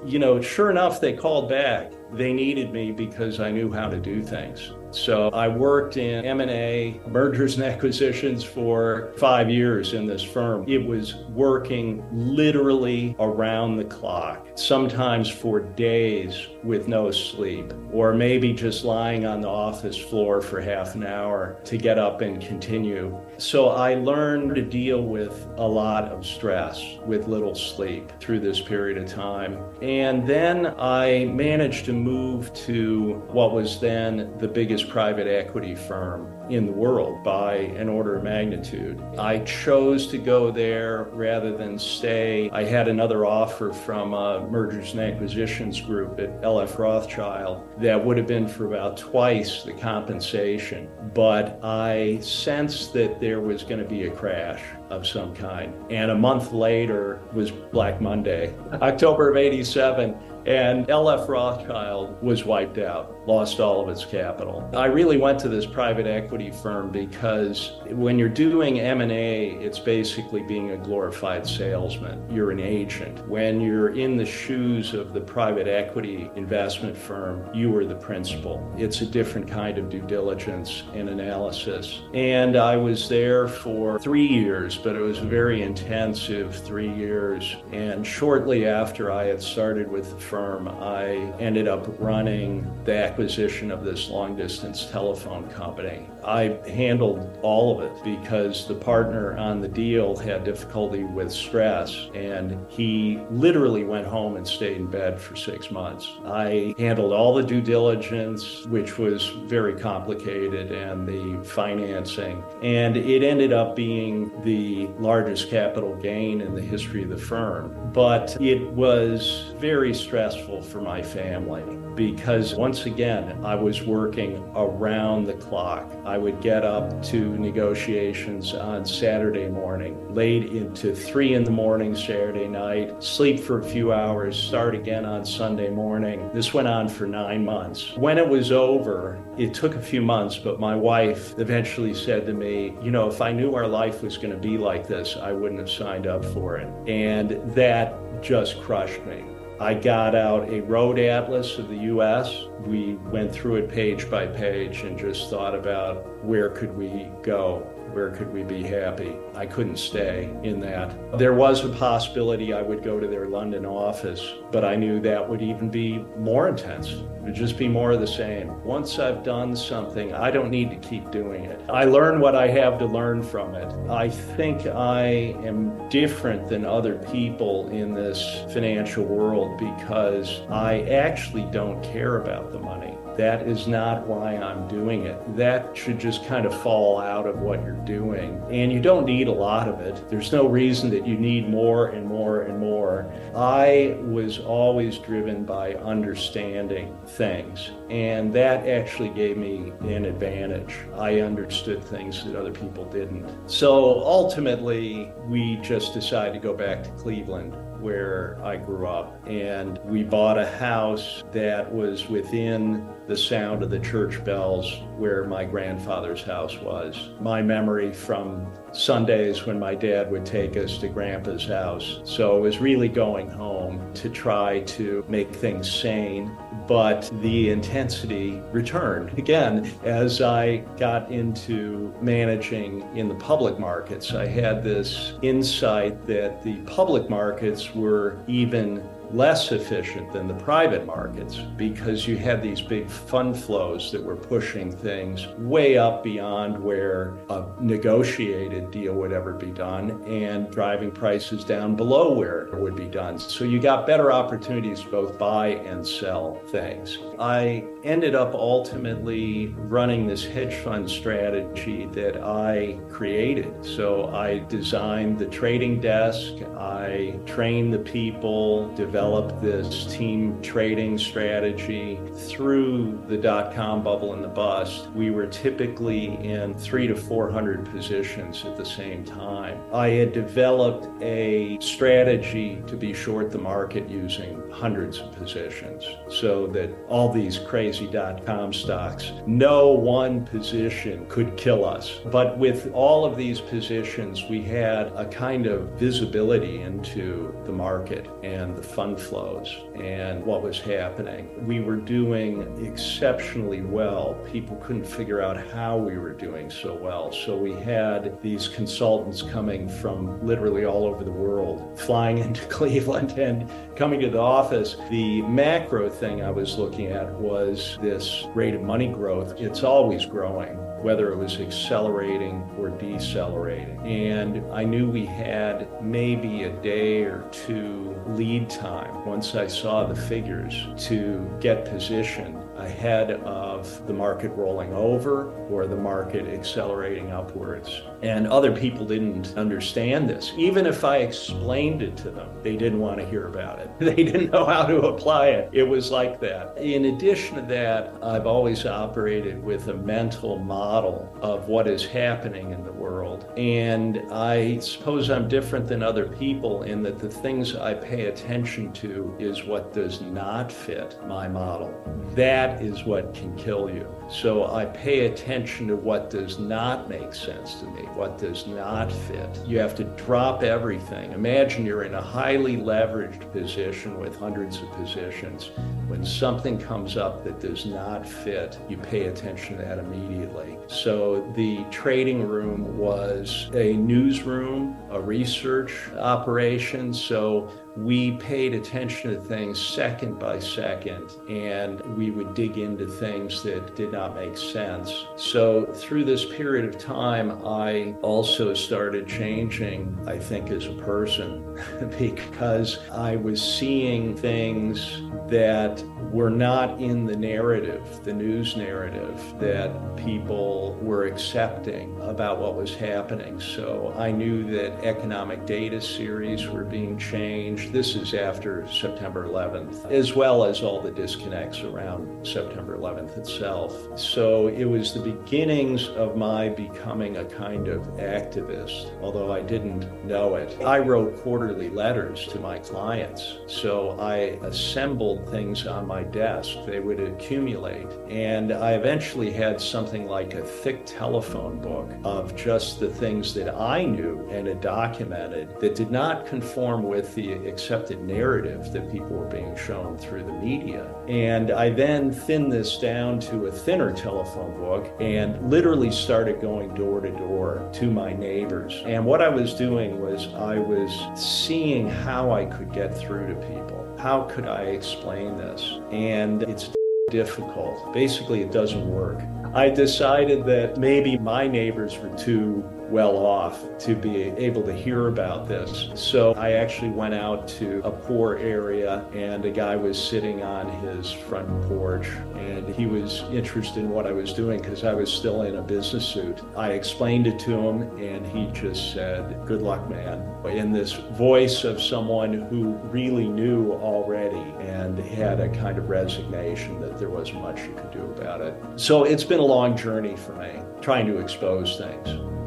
You know, sure enough, they called back. They needed me because I knew how to do things. So I worked in M&A, mergers and acquisitions for 5 years in this firm. It was working literally around the clock, sometimes for days with no sleep, or maybe just lying on the office floor for half an hour to get up and continue. So I learned to deal with a lot of stress with little sleep through this period of time. And then I managed to move to what was then the biggest private equity firm in the world by an order of magnitude. I chose to go there rather than stay. I had another offer from a mergers and acquisitions group at LF Rothschild that would have been for about twice the compensation. But I sensed that there was going to be a crash of some kind. And a month later was Black Monday, October of 87 and LF Rothschild was wiped out, lost all of its capital. I really went to this private equity firm because when you're doing M&A, it's basically being a glorified salesman. You're an agent. When you're in the shoes of the private equity investment firm, you are the principal. It's a different kind of due diligence and analysis. And I was there for 3 years, but it was a very intensive 3 years. And shortly after I had started with the firm, I ended up running the acquisition of this long distance telephone company. I handled all of it because the partner on the deal had difficulty with stress and he literally went home and stayed in bed for six months. I handled all the due diligence, which was very complicated, and the financing. And it ended up being the largest capital gain in the history of the firm. But it was very stressful for my family because once again, I was working around the clock. I would get up to negotiations on Saturday morning, late into three in the morning Saturday night, sleep for a few hours, start again on Sunday morning. This went on for nine months. When it was over, it took a few months, but my wife eventually said to me, You know, if I knew our life was going to be like this, I wouldn't have signed up for it. And that just crushed me. I got out a road atlas of the US. We went through it page by page and just thought about where could we go? Where could we be happy? I couldn't stay in that. There was a possibility I would go to their London office, but I knew that would even be more intense. It would just be more of the same. Once I've done something, I don't need to keep doing it. I learn what I have to learn from it. I think I am different than other people in this financial world because I actually don't care about the money. That is not why I'm doing it. That should just kind of fall out of what you're doing. And you don't need a lot of it. There's no reason that you need more and more and more. I was always driven by understanding things, and that actually gave me an advantage. I understood things that other people didn't. So ultimately, we just decided to go back to Cleveland where I grew up. And we bought a house that was within the sound of the church bells where my grandfather's house was. My memory from Sundays when my dad would take us to grandpa's house. So it was really going home to try to make things sane. But the intensity returned again as I got into managing in the public markets. I had this insight that the public markets were even less efficient than the private markets because you had these big fund flows that were pushing things way up beyond where a negotiated deal would ever be done and driving prices down below where it would be done. So you got better opportunities to both buy and sell things. I ended up ultimately running this hedge fund strategy that I created. So I designed the trading desk, I trained the people, developed developed this team trading strategy through the dot com bubble and the bust. We were typically in three to 400 positions at the same time. I had developed a strategy to be short the market using hundreds of positions so that all these crazy dot com stocks, no one position could kill us. But with all of these positions, we had a kind of visibility into the market and the fund flows and what was happening. We were doing exceptionally well. People couldn't figure out how we were doing so well. So we had these consultants coming from literally all over the world, flying into Cleveland and coming to the office. The macro thing I was looking at was this rate of money growth. It's always growing whether it was accelerating or decelerating. And I knew we had maybe a day or two lead time once I saw the figures to get positioned ahead of the market rolling over or the market accelerating upwards. And other people didn't understand this. Even if I explained it to them, they didn't want to hear about it. They didn't know how to apply it. It was like that. In addition to that, I've always operated with a mental model of what is happening in the world. And I suppose I'm different than other people in that the things I pay attention to is what does not fit my model. That that is what can kill you. So I pay attention to what does not make sense to me, what does not fit. You have to drop everything. Imagine you're in a highly leveraged position with hundreds of positions. When something comes up that does not fit, you pay attention to that immediately. So the trading room was a newsroom, a research operation. So we paid attention to things second by second and we would dig into things that did not make sense. So, through this period of time, I also started changing, I think, as a person because I was seeing things that were not in the narrative, the news narrative that people were accepting about what was happening. So I knew that economic data series were being changed. This is after September 11th, as well as all the disconnects around September 11th itself. So it was the beginnings of my becoming a kind of activist, although I didn't know it. I wrote quarterly letters to my clients. So I assembled things on my desk. They would accumulate. And I eventually had something like a thick telephone book of just the things that I knew and had documented that did not conform with the accepted narrative that people were being shown through the media. And I then thinned this down to a thinner telephone book and literally started going door to door to my neighbors. And what I was doing was I was seeing how I could get through to people. How could I explain this? And it's difficult. Basically, it doesn't work. I decided that maybe my neighbors were too well off to be able to hear about this. So I actually went out to a poor area and a guy was sitting on his front porch and he was interested in what I was doing because I was still in a business suit. I explained it to him and he just said, Good luck, man, in this voice of someone who really knew already and had a kind of resignation that there wasn't much you could do about it. So it's been a long journey for me trying to expose things.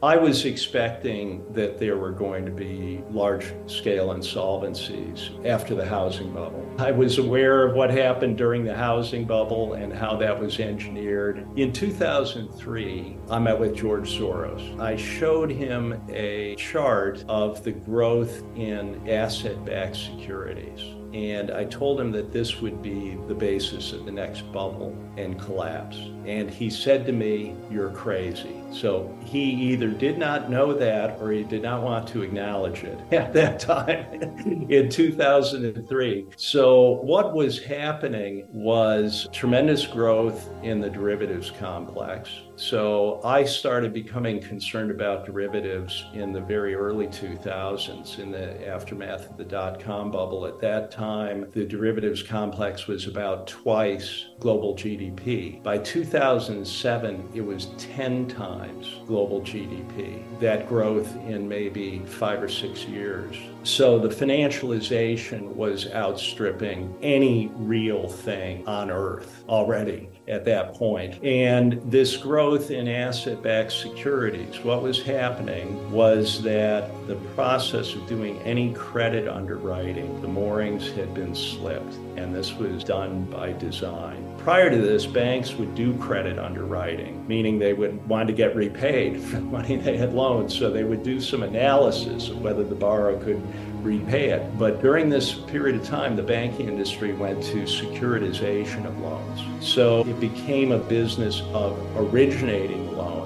I was expecting that there were going to be large scale insolvencies after the housing bubble. I was aware of what happened during the housing bubble and how that was engineered. In 2003, I met with George Soros. I showed him a chart of the growth in asset backed securities. And I told him that this would be the basis of the next bubble and collapse. And he said to me, You're crazy. So he either did not know that or he did not want to acknowledge it at that time in 2003. So what was happening was tremendous growth in the derivatives complex. So I started becoming concerned about derivatives in the very early 2000s in the aftermath of the dot com bubble. At that time, the derivatives complex was about twice global GDP. By 2007, it was 10 times global GDP. That growth in maybe five or six years. So the financialization was outstripping any real thing on earth already at that point. And this growth in asset backed securities, what was happening was that the process of doing any credit underwriting, the moorings had been slipped, and this was done by design. Prior to this, banks would do credit underwriting, meaning they would want to get repaid for the money they had loaned. So they would do some analysis of whether the borrower could repay it. But during this period of time, the banking industry went to securitization of loans. So it became a business of originating loans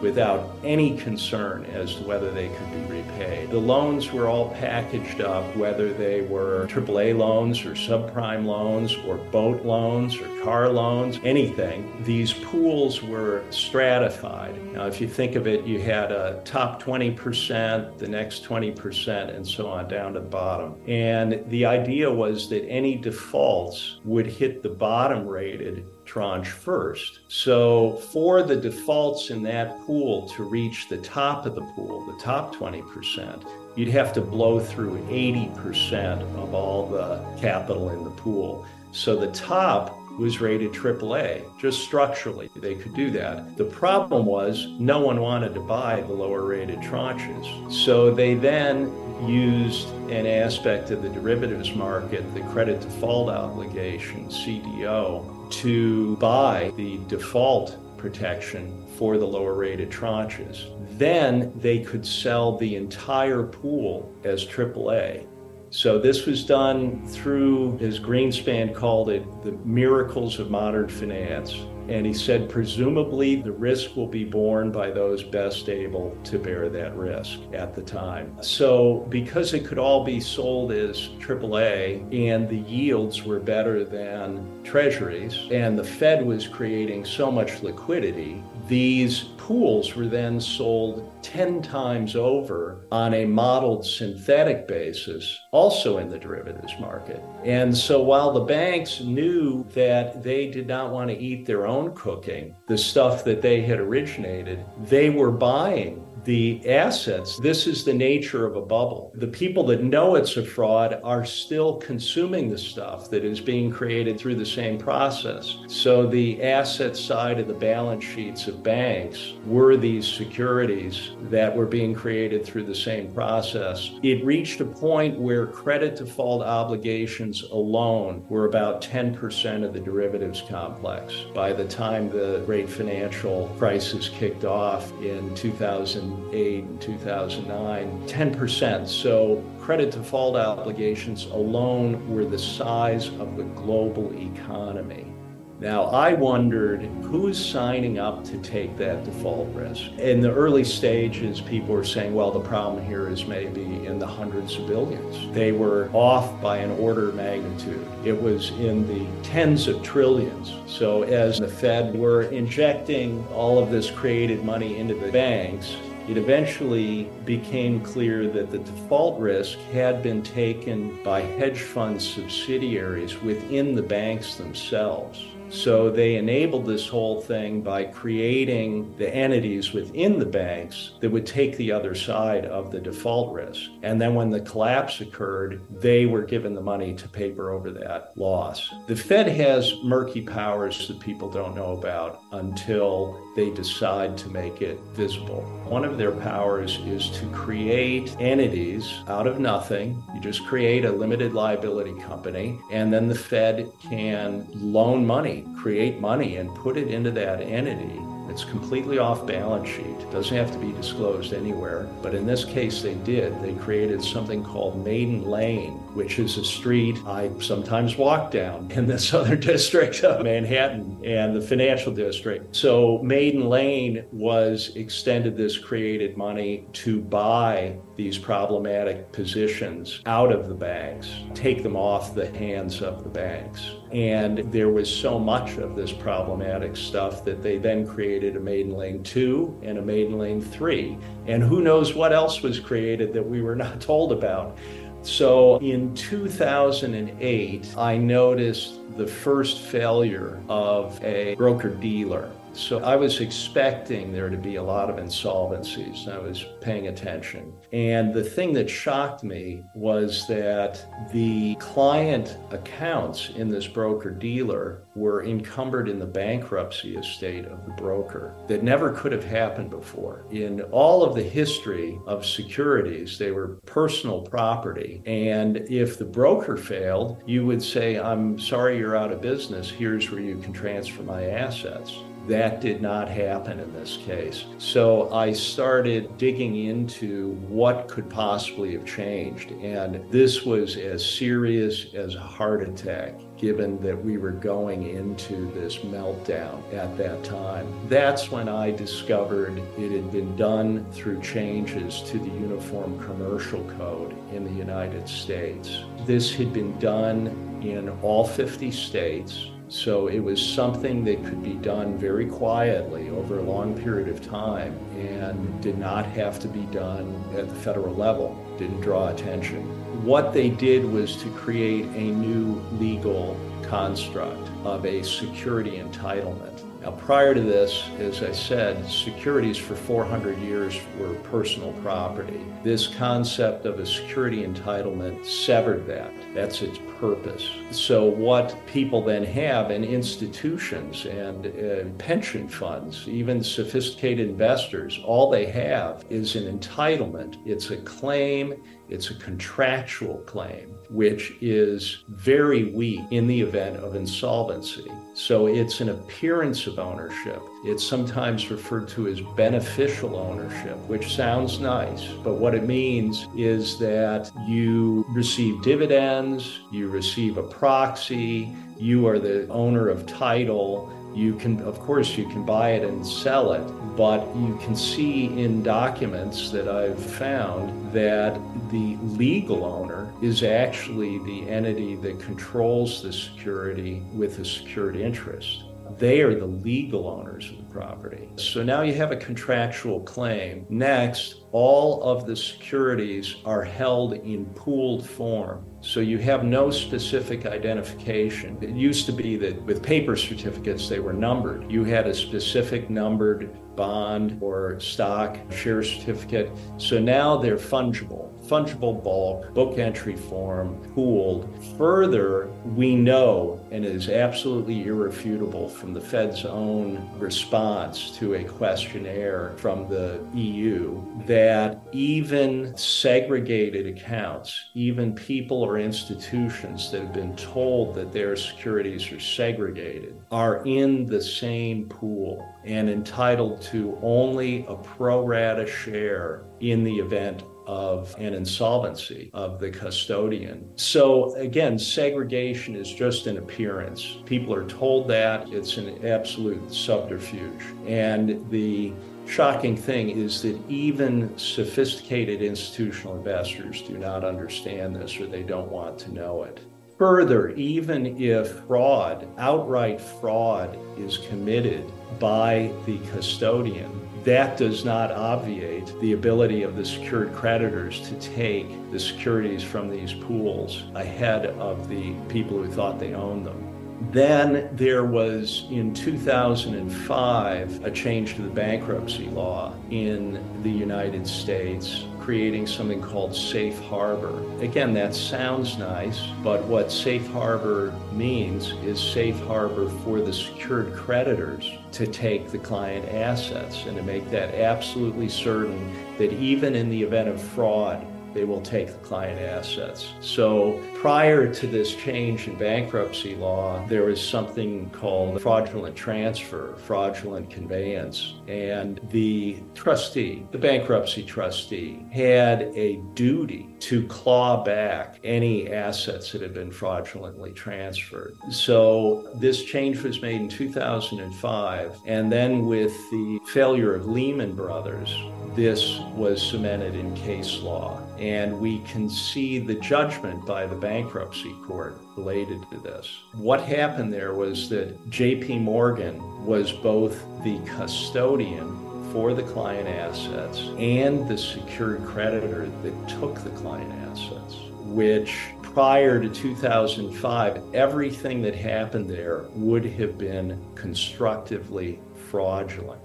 without any concern as to whether they could be repaid. The loans were all packaged up, whether they were AAA loans or subprime loans or boat loans or car loans, anything. These pools were stratified. Now, if you think of it, you had a top 20%, the next 20%, and so on down to the bottom. And the idea was that any defaults would hit the bottom rated tranche first. So, for the defaults in that pool to reach the top of the pool, the top 20%, you'd have to blow through 80% of all the capital in the pool. So, the top was rated AAA. Just structurally, they could do that. The problem was no one wanted to buy the lower rated tranches. So they then used an aspect of the derivatives market, the credit default obligation, CDO, to buy the default protection for the lower rated tranches. Then they could sell the entire pool as AAA so this was done through, as Greenspan called it, the miracles of modern finance. And he said, presumably, the risk will be borne by those best able to bear that risk at the time. So, because it could all be sold as AAA and the yields were better than treasuries, and the Fed was creating so much liquidity, these pools were then sold 10 times over on a modeled synthetic basis, also in the derivatives market. And so while the banks knew that they did not want to eat their own cooking, the stuff that they had originated, they were buying the assets, this is the nature of a bubble. The people that know it's a fraud are still consuming the stuff that is being created through the same process. So the asset side of the balance sheets of banks were these securities that were being created through the same process. It reached a point where credit default obligations alone were about 10% of the derivatives complex by the time the great financial crisis kicked off in 2000. 2008 and 2009, 10%. So credit default obligations alone were the size of the global economy. Now, I wondered who's signing up to take that default risk. In the early stages, people were saying, well, the problem here is maybe in the hundreds of billions. They were off by an order of magnitude. It was in the tens of trillions. So, as the Fed were injecting all of this created money into the banks, it eventually became clear that the default risk had been taken by hedge fund subsidiaries within the banks themselves. So they enabled this whole thing by creating the entities within the banks that would take the other side of the default risk. And then when the collapse occurred, they were given the money to paper over that loss. The Fed has murky powers that people don't know about until they decide to make it visible. One of their powers is to create entities out of nothing. You just create a limited liability company, and then the Fed can loan money create money and put it into that entity it's completely off balance sheet. It doesn't have to be disclosed anywhere. But in this case, they did. They created something called Maiden Lane, which is a street I sometimes walk down in the southern district of Manhattan and the financial district. So Maiden Lane was extended this created money to buy these problematic positions out of the banks, take them off the hands of the banks. And there was so much of this problematic stuff that they then created a maiden lane 2 and a maiden lane 3. And who knows what else was created that we were not told about. So in 2008, I noticed the first failure of a broker dealer so I was expecting there to be a lot of insolvencies. I was paying attention. And the thing that shocked me was that the client accounts in this broker dealer were encumbered in the bankruptcy estate of the broker that never could have happened before. In all of the history of securities, they were personal property. And if the broker failed, you would say, I'm sorry you're out of business. Here's where you can transfer my assets. That did not happen in this case. So I started digging into what could possibly have changed. And this was as serious as a heart attack, given that we were going into this meltdown at that time. That's when I discovered it had been done through changes to the Uniform Commercial Code in the United States. This had been done in all 50 states so it was something that could be done very quietly over a long period of time and did not have to be done at the federal level, didn't draw attention. What they did was to create a new legal construct of a security entitlement. Now, prior to this, as I said, securities for 400 years were personal property. This concept of a security entitlement severed that. That's its purpose. So, what people then have in institutions and uh, pension funds, even sophisticated investors, all they have is an entitlement. It's a claim, it's a contractual claim, which is very weak in the event of insolvency. So, it's an appearance of ownership. It's sometimes referred to as beneficial ownership, which sounds nice, but what it means is that you receive dividends, you receive a proxy, you are the owner of title, You can, of course, you can buy it and sell it, but you can see in documents that I've found that the legal owner is actually the entity that controls the security with a secured interest. They are the legal owners of the property. So now you have a contractual claim. Next, all of the securities are held in pooled form. So you have no specific identification. It used to be that with paper certificates, they were numbered. You had a specific numbered bond or stock share certificate. So now they're fungible fungible bulk, book entry form, pooled. Further, we know, and it is absolutely irrefutable from the Fed's own response to a questionnaire from the EU, that even segregated accounts, even people or institutions that have been told that their securities are segregated, are in the same pool and entitled to only a pro rata share in the event of an insolvency of the custodian. So again, segregation is just an appearance. People are told that it's an absolute subterfuge. And the shocking thing is that even sophisticated institutional investors do not understand this or they don't want to know it. Further, even if fraud, outright fraud, is committed by the custodian, that does not obviate the ability of the secured creditors to take the securities from these pools ahead of the people who thought they owned them. Then there was in 2005 a change to the bankruptcy law in the United States creating something called safe harbor. Again, that sounds nice, but what safe harbor means is safe harbor for the secured creditors to take the client assets and to make that absolutely certain that even in the event of fraud, they will take the client assets. So prior to this change in bankruptcy law, there was something called fraudulent transfer, fraudulent conveyance. And the trustee, the bankruptcy trustee, had a duty to claw back any assets that had been fraudulently transferred. So this change was made in 2005. And then with the failure of Lehman Brothers, this was cemented in case law. And we can see the judgment by the bankruptcy court related to this. What happened there was that JP Morgan was both the custodian for the client assets and the secured creditor that took the client assets, which prior to 2005, everything that happened there would have been constructively fraudulent.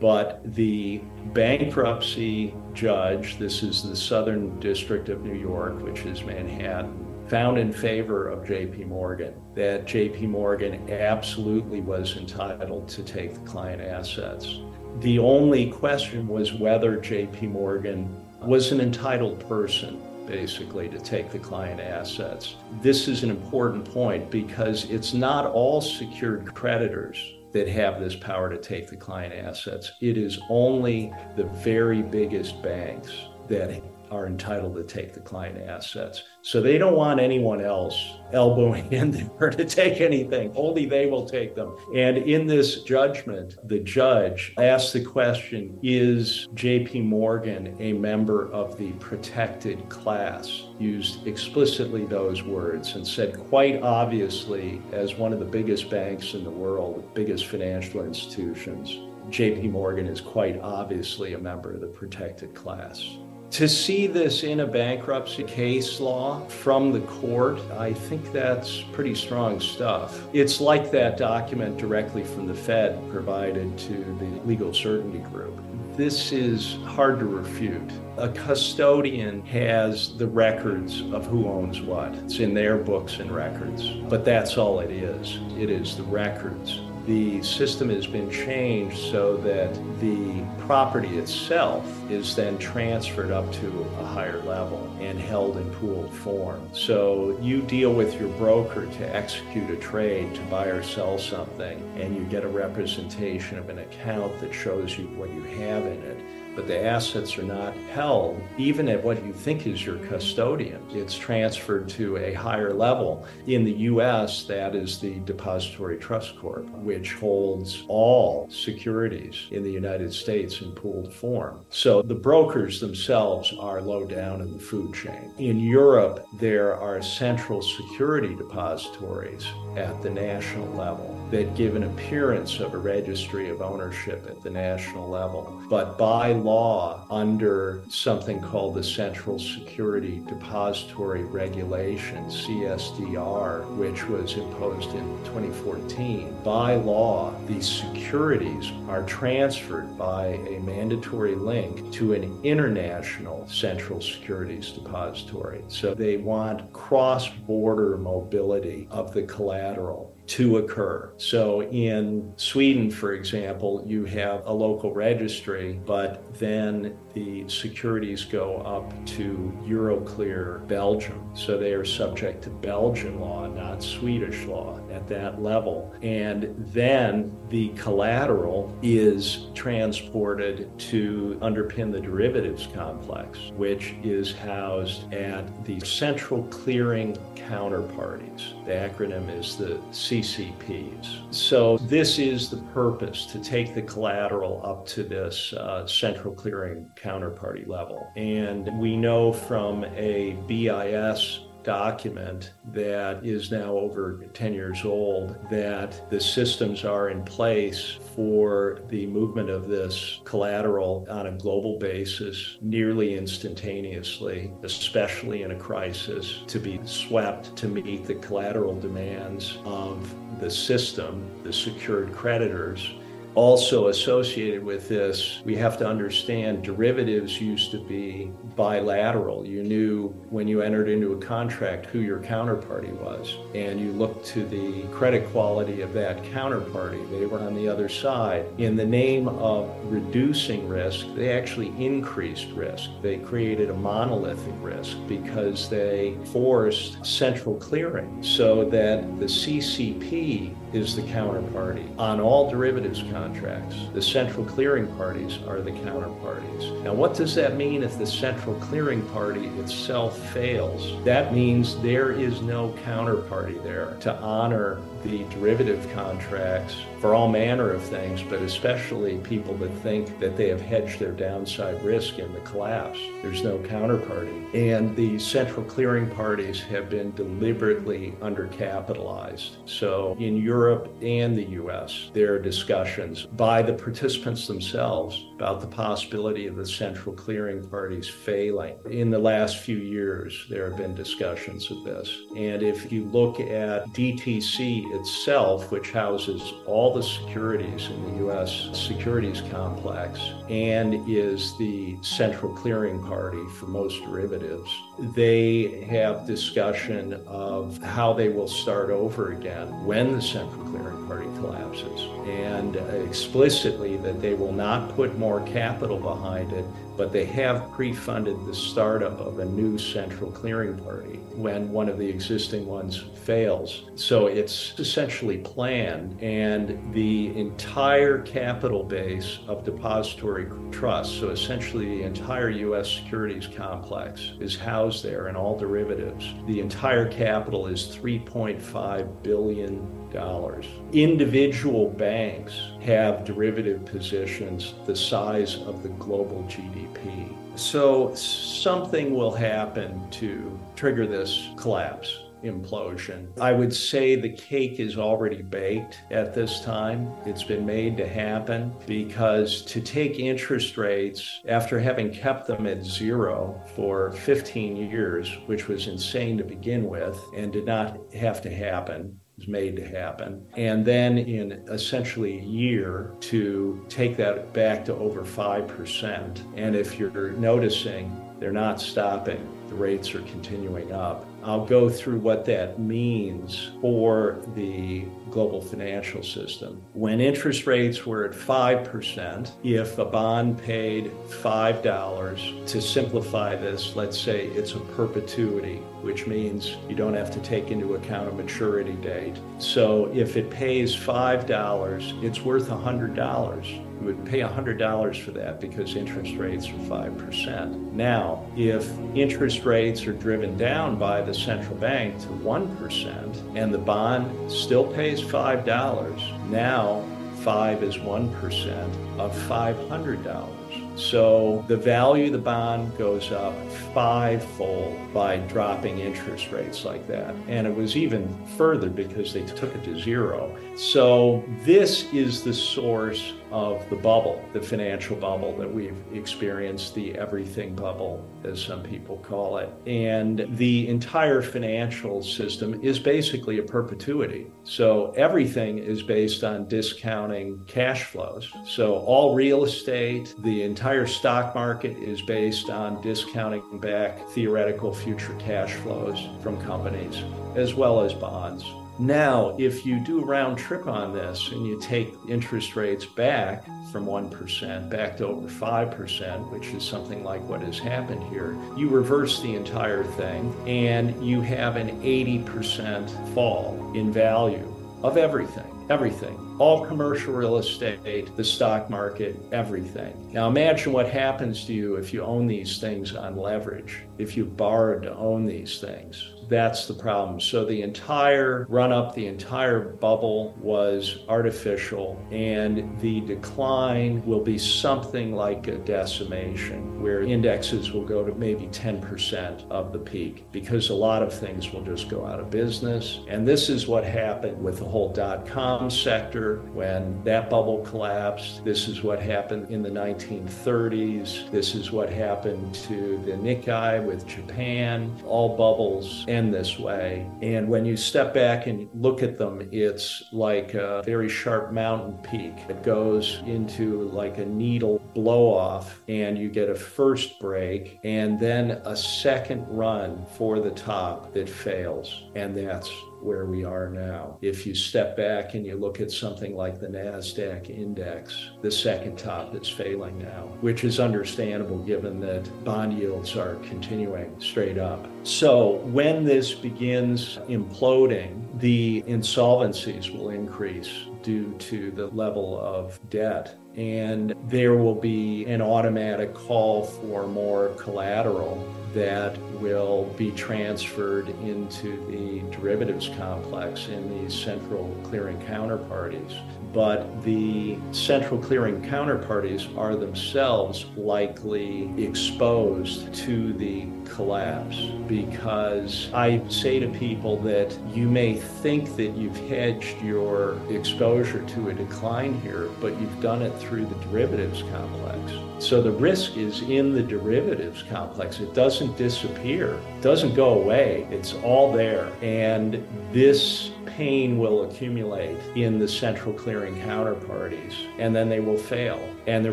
But the bankruptcy judge, this is the Southern District of New York, which is Manhattan, found in favor of JP Morgan that JP Morgan absolutely was entitled to take the client assets. The only question was whether JP Morgan was an entitled person basically to take the client assets. This is an important point because it's not all secured creditors that have this power to take the client assets. It is only the very biggest banks that are entitled to take the client assets. So they don't want anyone else elbowing in there to take anything. Only they will take them. And in this judgment, the judge asked the question Is JP Morgan a member of the protected class? Used explicitly those words and said quite obviously, as one of the biggest banks in the world, biggest financial institutions, JP Morgan is quite obviously a member of the protected class. To see this in a bankruptcy case law from the court, I think that's pretty strong stuff. It's like that document directly from the Fed provided to the legal certainty group. This is hard to refute. A custodian has the records of who owns what. It's in their books and records. But that's all it is. It is the records the system has been changed so that the property itself is then transferred up to a higher level and held in pooled form. So you deal with your broker to execute a trade to buy or sell something, and you get a representation of an account that shows you what you have in it but the assets are not held even at what you think is your custodian. It's transferred to a higher level. In the US, that is the Depository Trust Corp, which holds all securities in the United States in pooled form. So the brokers themselves are low down in the food chain. In Europe, there are central security depositories at the national level that give an appearance of a registry of ownership at the national level. But by law, under something called the Central Security Depository Regulation, CSDR, which was imposed in 2014, by law, these securities are transferred by a mandatory link to an international central securities depository. So they want cross border mobility of the collateral to occur. So in Sweden, for example, you have a local registry, but then the securities go up to Euroclear Belgium. So they are subject to Belgian law, not Swedish law at that level. And then the collateral is transported to underpin the derivatives complex, which is housed at the central clearing counterparties. The acronym is the CCPs. So this is the purpose to take the collateral up to this uh, central clearing counterparty level. And we know from a BIS document that is now over 10 years old that the systems are in place for the movement of this collateral on a global basis nearly instantaneously, especially in a crisis, to be swept to meet the collateral demands of the system, the secured creditors also associated with this, we have to understand derivatives used to be bilateral. You knew when you entered into a contract who your counterparty was, and you looked to the credit quality of that counterparty. They were on the other side. In the name of reducing risk, they actually increased risk. They created a monolithic risk because they forced central clearing so that the CCP is the counterparty on all derivatives contracts. The central clearing parties are the counterparties. Now, what does that mean if the central clearing party itself fails? That means there is no counterparty there to honor the derivative contracts for all manner of things, but especially people that think that they have hedged their downside risk in the collapse. There's no counterparty. And the central clearing parties have been deliberately undercapitalized. So in Europe and the US, there are discussions by the participants themselves about the possibility of the central clearing parties failing. In the last few years, there have been discussions of this. And if you look at DTC itself, which houses all the securities in the U.S. securities complex and is the central clearing party for most derivatives, they have discussion of how they will start over again when the central clearing party collapses, and explicitly that they will not put more capital behind it but they have pre-funded the startup of a new central clearing party when one of the existing ones fails. So it's essentially planned, and the entire capital base of depository trusts, so essentially the entire U.S. securities complex, is housed there in all derivatives. The entire capital is 3.5 billion dollars. Individual banks have derivative positions the size of the global GDP. So something will happen to trigger this collapse implosion. I would say the cake is already baked at this time. It's been made to happen because to take interest rates after having kept them at zero for 15 years, which was insane to begin with and did not have to happen, made to happen. And then in essentially a year to take that back to over 5%. And if you're noticing, they're not stopping, the rates are continuing up. I'll go through what that means for the global financial system. When interest rates were at 5%, if a bond paid $5, to simplify this, let's say it's a perpetuity, which means you don't have to take into account a maturity date. So if it pays $5, it's worth $100 you would pay $100 for that because interest rates are 5%. Now, if interest rates are driven down by the central bank to 1% and the bond still pays $5, now 5 is 1% of $500. So the value of the bond goes up fivefold by dropping interest rates like that. And it was even further because they took it to zero. So this is the source of the bubble, the financial bubble that we've experienced, the everything bubble, as some people call it. And the entire financial system is basically a perpetuity. So everything is based on discounting cash flows. So all real estate, the entire stock market is based on discounting back theoretical future cash flows from companies as well as bonds. Now, if you do a round trip on this and you take interest rates back from 1% back to over 5%, which is something like what has happened here, you reverse the entire thing and you have an 80% fall in value of everything. Everything. All commercial real estate, the stock market, everything. Now imagine what happens to you if you own these things on leverage, if you borrowed to own these things that's the problem. So the entire run up, the entire bubble was artificial, and the decline will be something like a decimation, where indexes will go to maybe 10% of the peak because a lot of things will just go out of business. And this is what happened with the whole dot com sector when that bubble collapsed. This is what happened in the 1930s. This is what happened to the Nikkei with Japan. All bubbles and this way. And when you step back and look at them, it's like a very sharp mountain peak. It goes into like a needle blow off, and you get a first break and then a second run for the top that fails. And that's where we are now. If you step back and you look at something like the NASDAQ index, the second top is failing now, which is understandable given that bond yields are continuing straight up. So when this begins imploding, the insolvencies will increase due to the level of debt. And there will be an automatic call for more collateral that will be transferred into the derivatives complex in these central clearing counterparties but the central clearing counterparties are themselves likely exposed to the collapse because I say to people that you may think that you've hedged your exposure to a decline here, but you've done it through the derivatives complex. So the risk is in the derivatives complex. It doesn't disappear, doesn't go away. It's all there. And this pain will accumulate in the central clearing counterparties and then they will fail. And they're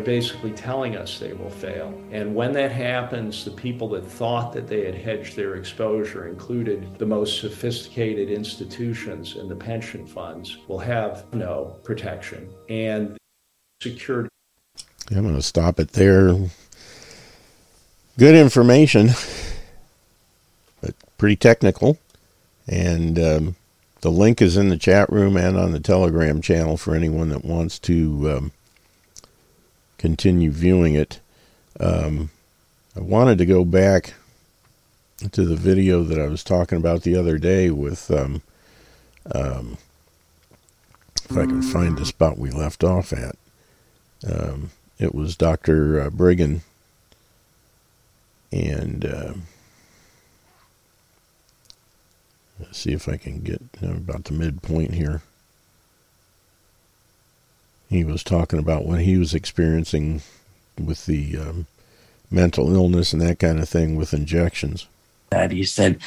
basically telling us they will fail. And when that happens, the people that thought that they had hedged their exposure, included the most sophisticated institutions and the pension funds, will have no protection. And secured. I'm going to stop it there. Good information, but pretty technical. And um, the link is in the chat room and on the Telegram channel for anyone that wants to um, continue viewing it. Um, I wanted to go back to the video that I was talking about the other day with, um, um if I can find the spot we left off at. Um, it was Dr. Uh, Breggin and. Uh, Let's see if I can get about the midpoint here. He was talking about what he was experiencing with the um, mental illness and that kind of thing with injections. That he said,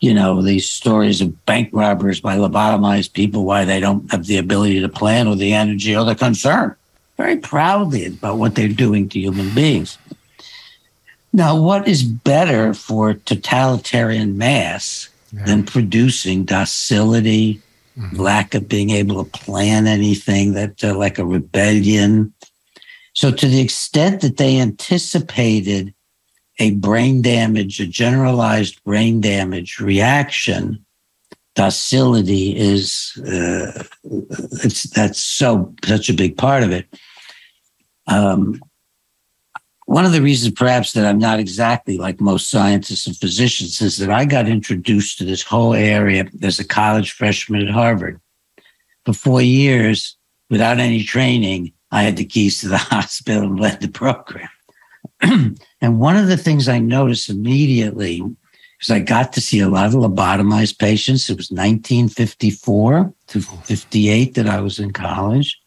you know, these stories of bank robbers by lobotomized people, why they don't have the ability to plan or the energy or the concern. Very proudly about what they're doing to human beings. Now, what is better for totalitarian mass yeah. than producing docility, mm-hmm. lack of being able to plan anything, that uh, like a rebellion. So, to the extent that they anticipated a brain damage, a generalized brain damage reaction, docility is uh, it's that's so such a big part of it. Um, one of the reasons, perhaps, that I'm not exactly like most scientists and physicians is that I got introduced to this whole area as a college freshman at Harvard. For four years, without any training, I had the keys to the hospital and led the program. and one of the things I noticed immediately was I got to see a lot of lobotomized patients. It was 1954 to 58 that I was in college.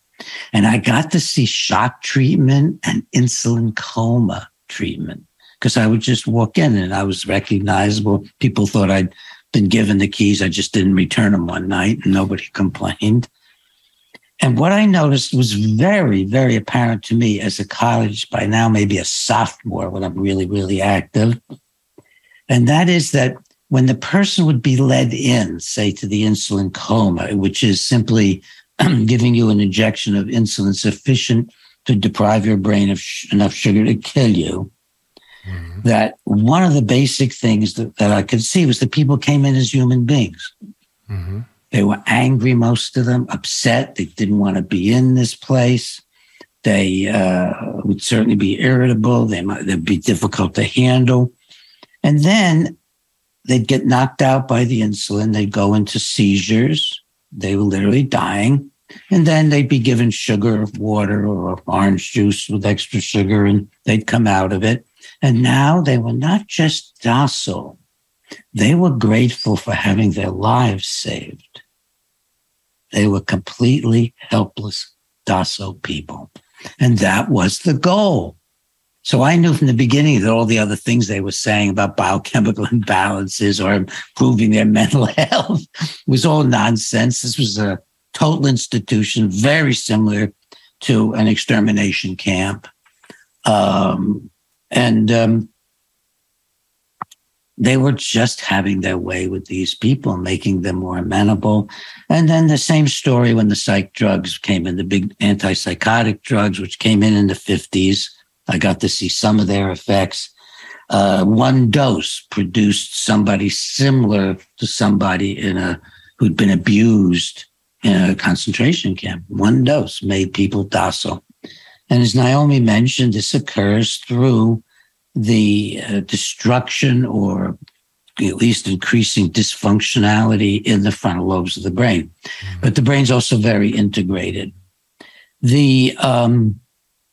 And I got to see shock treatment and insulin coma treatment because I would just walk in and I was recognizable. People thought I'd been given the keys. I just didn't return them one night and nobody complained. And what I noticed was very, very apparent to me as a college, by now maybe a sophomore when I'm really, really active. And that is that when the person would be led in, say, to the insulin coma, which is simply giving you an injection of insulin sufficient to deprive your brain of sh- enough sugar to kill you. Mm-hmm. That one of the basic things that, that I could see was that people came in as human beings. Mm-hmm. They were angry, most of them, upset. They didn't want to be in this place. They uh, would certainly be irritable. They might they'd be difficult to handle. And then they'd get knocked out by the insulin. They'd go into seizures. They were literally dying. And then they'd be given sugar, water, or orange juice with extra sugar, and they'd come out of it. And now they were not just docile, they were grateful for having their lives saved. They were completely helpless, docile people. And that was the goal. So I knew from the beginning that all the other things they were saying about biochemical imbalances or improving their mental health was all nonsense. This was a total institution, very similar to an extermination camp. Um, and um, they were just having their way with these people, making them more amenable. And then the same story when the psych drugs came in, the big antipsychotic drugs, which came in in the 50s. I got to see some of their effects. Uh, one dose produced somebody similar to somebody in a who'd been abused in a concentration camp. One dose made people docile. And as Naomi mentioned, this occurs through the uh, destruction or at least increasing dysfunctionality in the frontal lobes of the brain. Mm-hmm. But the brain's also very integrated. The um,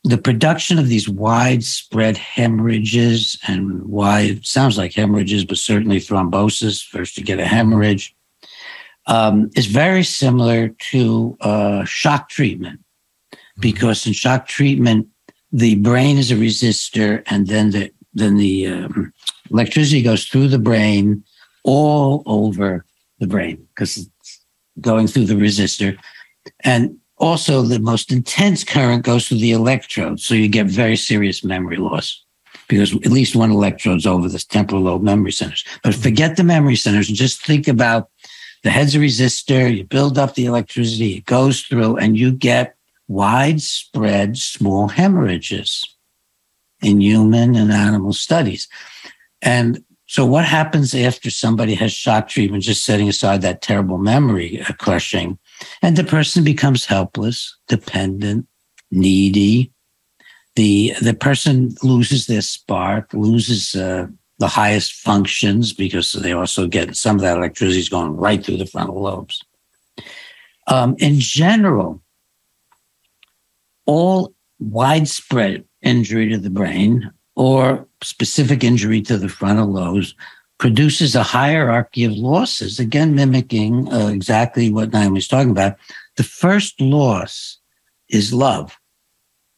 the production of these widespread hemorrhages and why it sounds like hemorrhages, but certainly thrombosis. First, you get a hemorrhage. Um, is very similar to uh, shock treatment mm-hmm. because in shock treatment, the brain is a resistor, and then the then the um, electricity goes through the brain all over the brain because it's going through the resistor, and also the most intense current goes through the electrode, so you get very serious memory loss because at least one electrode's over the temporal lobe memory centers. But forget the memory centers and just think about the head's a resistor. You build up the electricity, it goes through, and you get widespread small hemorrhages in human and animal studies. And so, what happens after somebody has shock treatment, just setting aside that terrible memory uh, crushing, and the person becomes helpless, dependent, needy? The, the person loses their spark, loses uh, the highest functions because they also get some of that electricity is going right through the frontal lobes. Um, in general, all widespread injury to the brain or specific injury to the frontal lobes produces a hierarchy of losses, again, mimicking uh, exactly what Naomi was talking about. The first loss is love.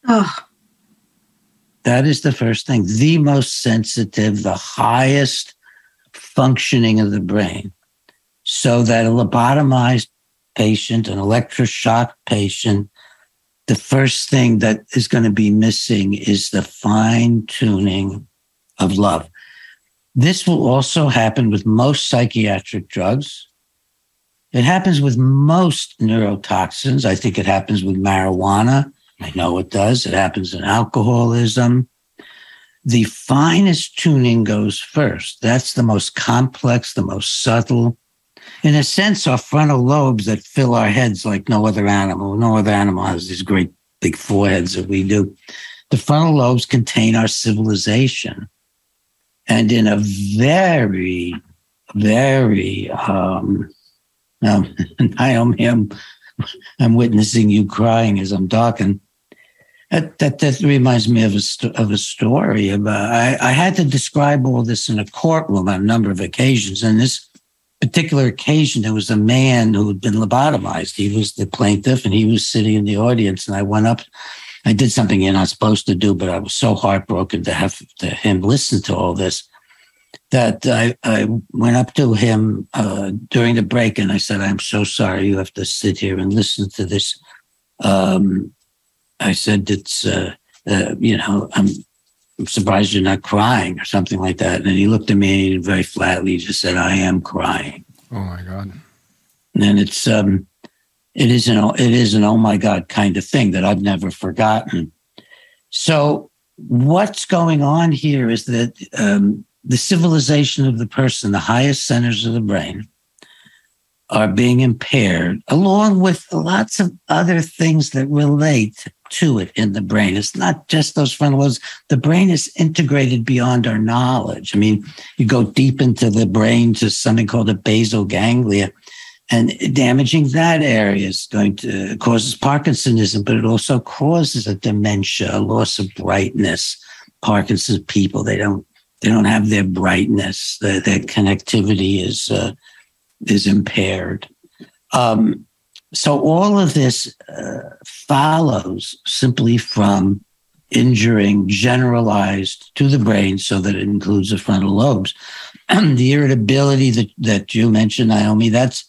Oh. That is the first thing, the most sensitive, the highest functioning of the brain. So that a lobotomized patient, an electroshock patient, the first thing that is going to be missing is the fine tuning of love. This will also happen with most psychiatric drugs. It happens with most neurotoxins. I think it happens with marijuana. I know it does. It happens in alcoholism. The finest tuning goes first. That's the most complex, the most subtle, in a sense, our frontal lobes that fill our heads like no other animal. No other animal has these great big foreheads that we do. The frontal lobes contain our civilization. And in a very, very, um, um, I'm, I'm witnessing you crying as I'm talking. That, that, that reminds me of a, of a story about, I, I had to describe all this in a courtroom on a number of occasions. And this particular occasion, there was a man who had been lobotomized. He was the plaintiff and he was sitting in the audience. And I went up, I did something you're not supposed to do, but I was so heartbroken to have to him listen to all this that I, I went up to him uh, during the break and I said, I'm so sorry you have to sit here and listen to this. Um, I said, it's, uh, uh, you know, I'm, I'm surprised you're not crying or something like that. And he looked at me very flatly, just said, I am crying. Oh my God. And it's, um, it is an, it is an, oh my God kind of thing that I've never forgotten. So what's going on here is that, um, the civilization of the person, the highest centers of the brain, are being impaired, along with lots of other things that relate to it in the brain. It's not just those frontal lobes. The brain is integrated beyond our knowledge. I mean, you go deep into the brain to something called a basal ganglia, and damaging that area is going to causes Parkinsonism, but it also causes a dementia, a loss of brightness. Parkinson's people, they don't they don't have their brightness. Their, their connectivity is uh, is impaired. Um, so all of this uh, follows simply from injuring generalized to the brain so that it includes the frontal lobes. the irritability that, that you mentioned, Naomi, that's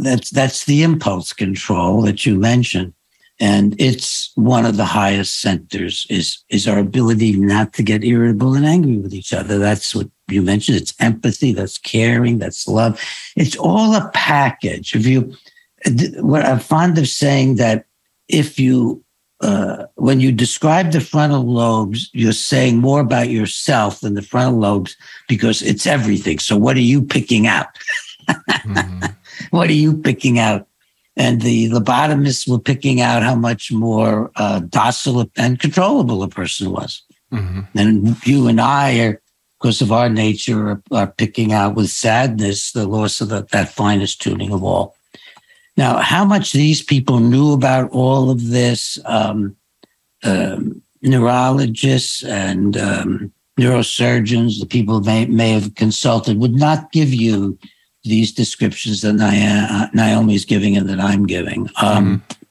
that's that's the impulse control that you mentioned. And it's one of the highest centers is is our ability not to get irritable and angry with each other. That's what you mentioned. It's empathy, that's caring, that's love. It's all a package. If you what I'm fond of saying that if you uh, when you describe the frontal lobes, you're saying more about yourself than the frontal lobes because it's everything. So what are you picking out? mm-hmm. What are you picking out? And the lobotomists were picking out how much more uh, docile and controllable a person was. Mm-hmm. And you and I are, because of our nature, are, are picking out with sadness the loss of the, that finest tuning of all. Now, how much these people knew about all of this, um, um, neurologists and um, neurosurgeons, the people may, may have consulted, would not give you these descriptions that uh, Naomi is giving and that I'm giving. Um, mm-hmm.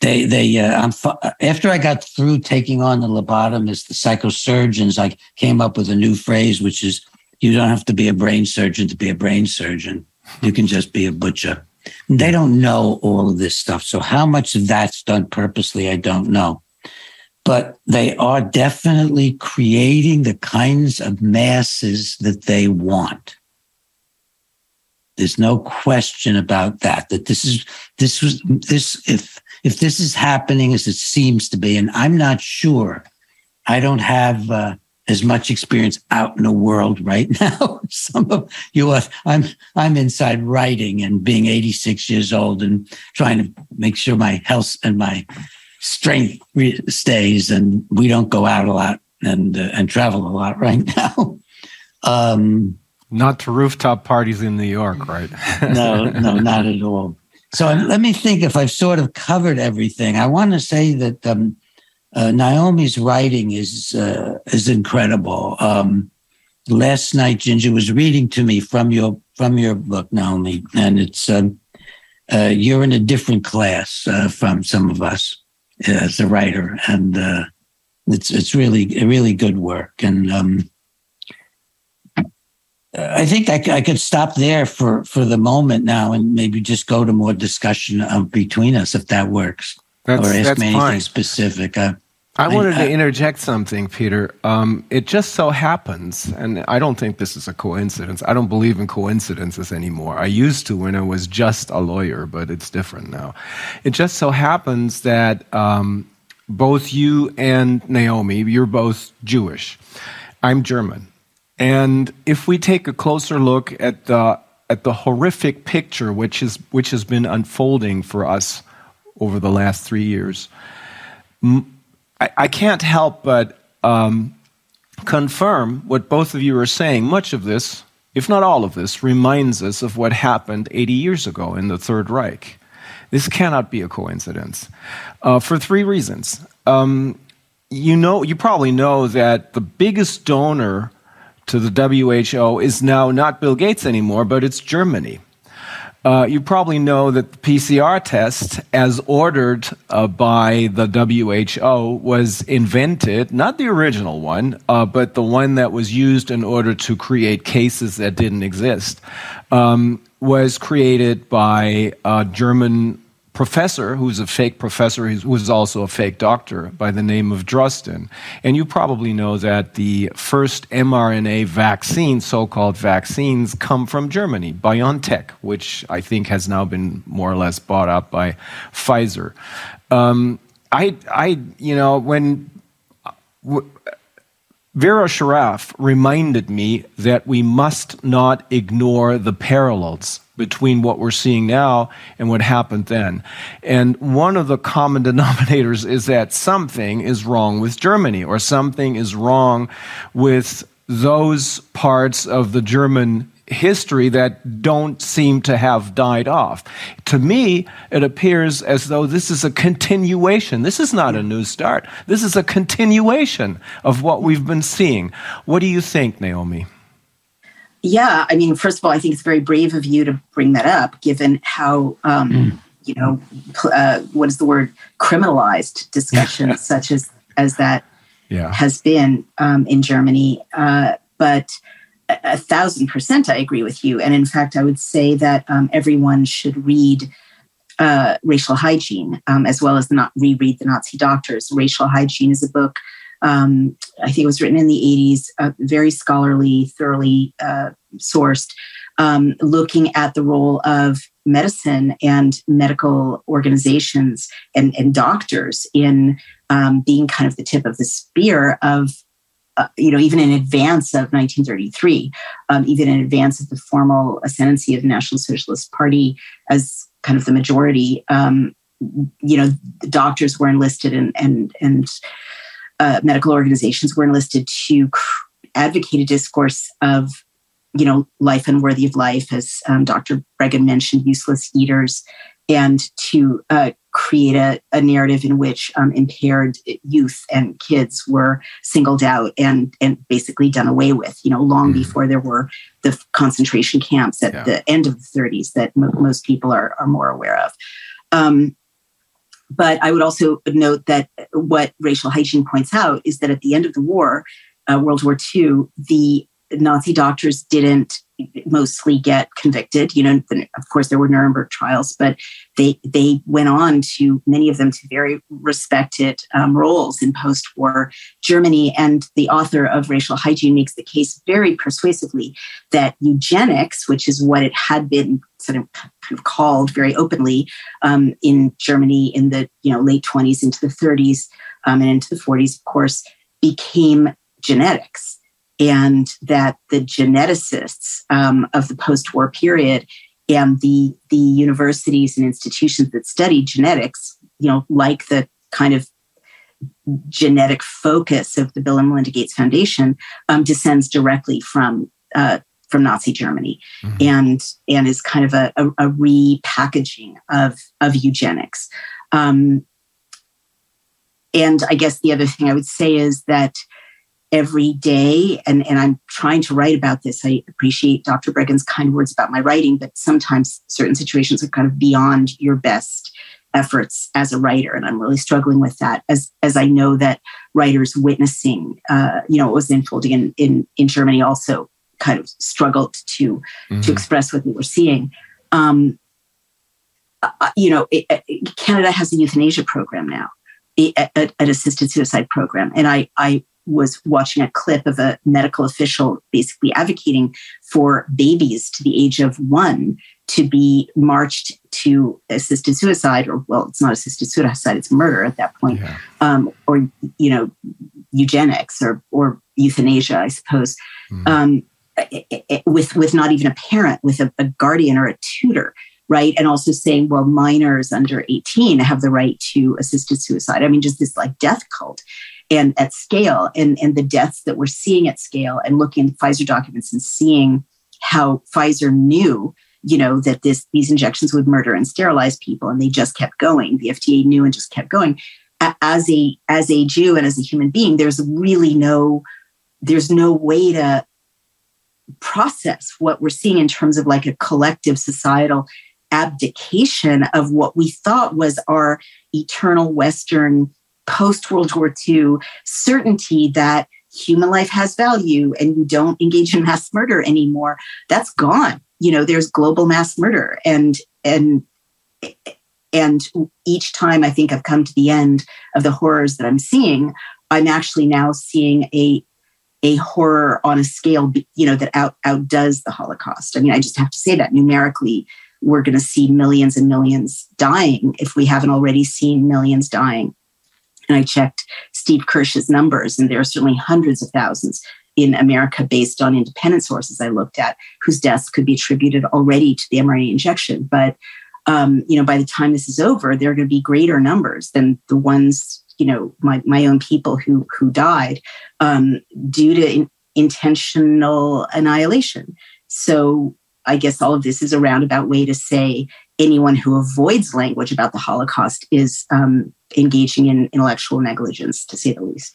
They, they, uh, I'm after I got through taking on the lobotomist, the psychosurgeons, I came up with a new phrase, which is you don't have to be a brain surgeon to be a brain surgeon. You can just be a butcher. They don't know all of this stuff. So how much of that's done purposely, I don't know. But they are definitely creating the kinds of masses that they want. There's no question about that. That this is this was this if if this is happening as it seems to be, and I'm not sure. I don't have uh, as much experience out in the world right now. Some of you are, I'm, I'm inside writing and being 86 years old and trying to make sure my health and my strength stays and we don't go out a lot and, uh, and travel a lot right now. Um, not to rooftop parties in New York, right? no, no, not at all. So let me think if I've sort of covered everything. I want to say that um, uh, Naomi's writing is uh, is incredible. Um, last night, Ginger was reading to me from your from your book, Naomi, and it's um, uh, you're in a different class uh, from some of us as a writer, and uh, it's it's really really good work. And um, I think I, I, could stop there for for the moment now, and maybe just go to more discussion between us if that works. That's, or ask me anything fine. specific. Uh, I wanted to interject something, Peter. Um, it just so happens, and I don't think this is a coincidence. I don't believe in coincidences anymore. I used to when I was just a lawyer, but it's different now. It just so happens that um, both you and Naomi, you're both Jewish. I'm German. And if we take a closer look at the, at the horrific picture which, is, which has been unfolding for us over the last three years, I, I can't help but um, confirm what both of you are saying. Much of this, if not all of this, reminds us of what happened 80 years ago in the Third Reich. This cannot be a coincidence uh, for three reasons. Um, you know, you probably know that the biggest donor to the WHO is now not Bill Gates anymore, but it's Germany. Uh, you probably know that the PCR test, as ordered uh, by the WHO, was invented, not the original one, uh, but the one that was used in order to create cases that didn't exist, um, was created by a German professor who's a fake professor who was also a fake doctor by the name of Drosten. And you probably know that the first mRNA vaccine, so called vaccines, come from Germany, BioNTech, which I think has now been more or less bought up by Pfizer. Um, I, I, you know, when. Vera Sharav reminded me that we must not ignore the parallels between what we're seeing now and what happened then. And one of the common denominators is that something is wrong with Germany or something is wrong with those parts of the German history that don't seem to have died off. To me, it appears as though this is a continuation. This is not a new start. This is a continuation of what we've been seeing. What do you think, Naomi? Yeah, I mean, first of all, I think it's very brave of you to bring that up, given how um, mm. you know uh, what is the word criminalized discussion such as as that yeah. has been um, in Germany. Uh, but a, a, thousand percent, I agree with you. And in fact, I would say that um, everyone should read uh, Racial Hygiene um, as well as not reread the Nazi Doctors. Racial Hygiene is a book um, I think it was written in the 80s, uh, very scholarly, thoroughly uh, sourced, um, looking at the role of medicine and medical organizations and, and doctors in um, being kind of the tip of the spear of uh, you know, even in advance of 1933, um, even in advance of the formal ascendancy of the National Socialist Party as kind of the majority, um, you know, doctors were enlisted and and and uh, medical organizations were enlisted to advocate a discourse of, you know, life unworthy of life, as um, Dr. Breggin mentioned, useless eaters, and to uh, create a, a, narrative in which um, impaired youth and kids were singled out and and basically done away with. You know, long mm. before there were the concentration camps at yeah. the end of the 30s that mo- most people are are more aware of. Um, but I would also note that what racial hygiene points out is that at the end of the war, uh, World War II, the Nazi doctors didn't mostly get convicted. You know, of course, there were Nuremberg trials, but they they went on to many of them to very respected um, roles in post-war Germany. And the author of Racial Hygiene makes the case very persuasively that eugenics, which is what it had been sort of kind of called very openly um, in Germany in the you know late 20s into the 30s um, and into the 40s, of course, became genetics and that the geneticists um, of the post-war period and the the universities and institutions that study genetics, you know, like the kind of genetic focus of the Bill and Melinda Gates Foundation, um, descends directly from uh, from Nazi Germany, mm-hmm. and and is kind of a, a, a repackaging of of eugenics. Um, and I guess the other thing I would say is that every day. And, and I'm trying to write about this. I appreciate Dr. Breggin's kind words about my writing, but sometimes certain situations are kind of beyond your best efforts as a writer. And I'm really struggling with that as, as I know that writers witnessing, uh, you know, what was unfolding in, in, in Germany also kind of struggled to, mm-hmm. to express what they were seeing. Um, uh, you know, it, it, Canada has a euthanasia program now, an assisted suicide program. And I, I was watching a clip of a medical official basically advocating for babies to the age of one to be marched to assisted suicide, or well, it's not assisted suicide; it's murder at that point, yeah. um, or you know, eugenics or or euthanasia, I suppose. Mm. Um, it, it, with with not even a parent, with a, a guardian or a tutor right? And also saying, well, minors under 18 have the right to assisted suicide. I mean, just this like death cult and at scale and, and the deaths that we're seeing at scale and looking at Pfizer documents and seeing how Pfizer knew, you know, that this these injections would murder and sterilize people and they just kept going. The FDA knew and just kept going. As a as a Jew and as a human being, there's really no there's no way to process what we're seeing in terms of like a collective societal abdication of what we thought was our eternal Western post World War II certainty that human life has value and you don't engage in mass murder anymore. That's gone. You know, there's global mass murder and and and each time I think I've come to the end of the horrors that I'm seeing, I'm actually now seeing a a horror on a scale, you know, that out, outdoes the Holocaust. I mean, I just have to say that numerically, we're going to see millions and millions dying if we haven't already seen millions dying. And I checked Steve Kirsch's numbers, and there are certainly hundreds of thousands in America based on independent sources I looked at whose deaths could be attributed already to the mRNA injection. But um, you know, by the time this is over, there are going to be greater numbers than the ones you know my, my own people who who died um, due to in, intentional annihilation so i guess all of this is a roundabout way to say anyone who avoids language about the holocaust is um, engaging in intellectual negligence to say the least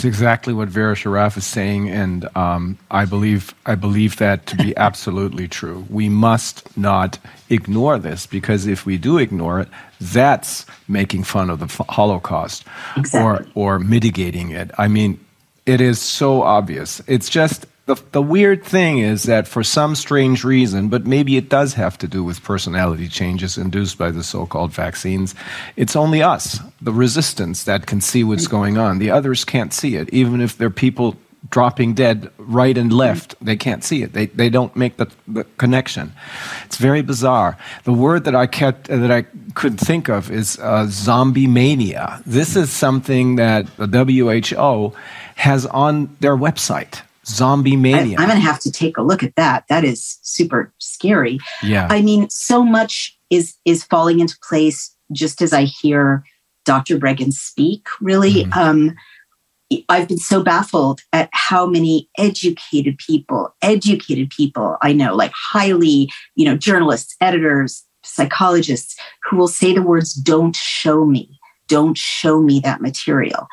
it's exactly what Vera Sharav is saying, and um, I believe I believe that to be absolutely true. We must not ignore this because if we do ignore it, that's making fun of the Holocaust exactly. or or mitigating it. I mean, it is so obvious. It's just the, the weird thing is that for some strange reason, but maybe it does have to do with personality changes induced by the so called vaccines, it's only us, the resistance, that can see what's going on. The others can't see it, even if they're people dropping dead right and left. They can't see it. They, they don't make the, the connection. It's very bizarre. The word that I kept that I could think of is uh, zombie mania. This is something that the WHO has on their website zombie mania. I, am going to have to take a look at that. That is super scary. Yeah. I mean, so much is is falling into place just as I hear Dr. Breggin speak. Really, mm-hmm. um, I've been so baffled at how many educated people, educated people I know, like highly, you know, journalists, editors, psychologists, who will say the words, "Don't show me." Don't show me that material.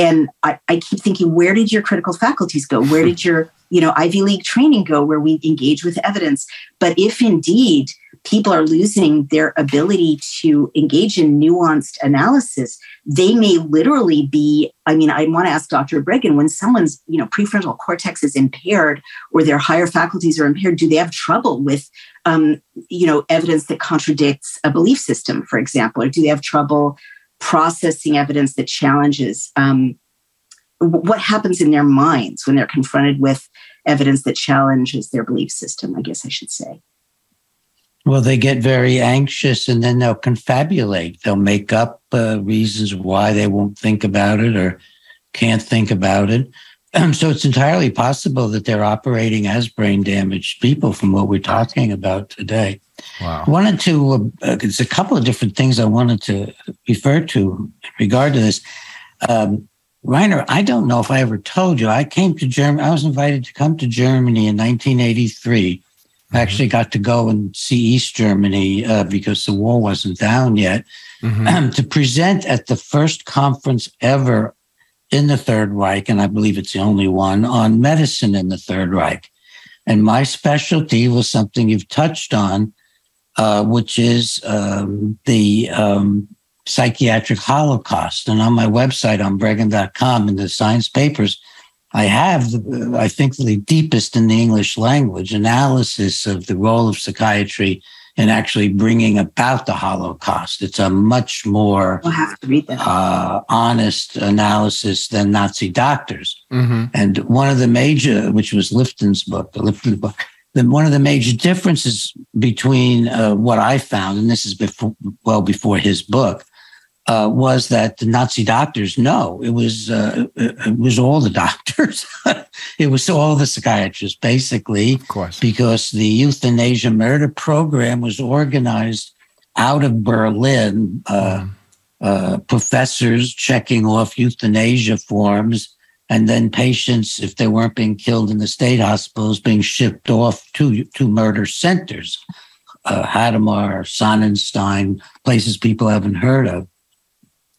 And I, I keep thinking, where did your critical faculties go? Where did your, you know, Ivy League training go where we engage with evidence? But if indeed people are losing their ability to engage in nuanced analysis, they may literally be. I mean, I want to ask Dr. Breggin when someone's, you know, prefrontal cortex is impaired or their higher faculties are impaired, do they have trouble with, um, you know, evidence that contradicts a belief system, for example, or do they have trouble processing evidence that challenges um, what happens in their minds when they're confronted with evidence that challenges their belief system, I guess I should say. Well, they get very anxious and then they'll confabulate. They'll make up uh, reasons why they won't think about it or can't think about it. Um, so it's entirely possible that they're operating as brain damaged people from what we're talking about today. Wow. I wanted to, uh, there's a couple of different things I wanted to refer to in regard to this. Um, Reiner, I don't know if I ever told you, I came to Germany, I was invited to come to Germany in 1983. Mm-hmm. I actually got to go and see East Germany uh, because the wall wasn't down yet mm-hmm. to present at the first conference ever in the Third Reich, and I believe it's the only one on medicine in the Third Reich. And my specialty was something you've touched on, uh, which is um, the um, psychiatric holocaust. And on my website on breggin.com in the science papers, I have, I think, the deepest in the English language analysis of the role of psychiatry in actually bringing about the Holocaust. It's a much more uh, honest analysis than Nazi doctors. Mm-hmm. And one of the major, which was Lifton's book, the Lifton book, then one of the major differences between uh, what I found, and this is before, well before his book, uh, was that the Nazi doctors no, it was uh, it was all the doctors. it was all the psychiatrists, basically, of course, because the euthanasia murder program was organized out of Berlin. Uh, mm. uh, professors checking off euthanasia forms, and then patients, if they weren't being killed in the state hospitals, being shipped off to to murder centers, uh, Hadamar, Sonnenstein, places people haven't heard of,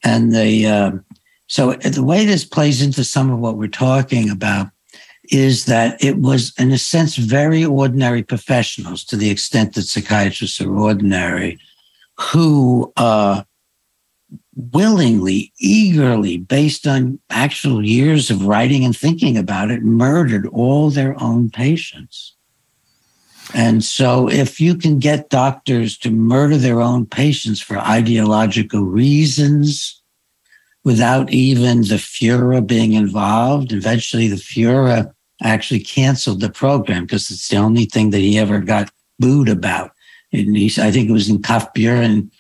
and the uh, so the way this plays into some of what we're talking about is that it was, in a sense, very ordinary professionals to the extent that psychiatrists are ordinary, who uh, willingly, eagerly, based on actual years of writing and thinking about it, murdered all their own patients. And so, if you can get doctors to murder their own patients for ideological reasons, without even the Fuhrer being involved. Eventually, the Fuhrer actually canceled the program because it's the only thing that he ever got booed about. And he, I think it was in Kaufbeuren,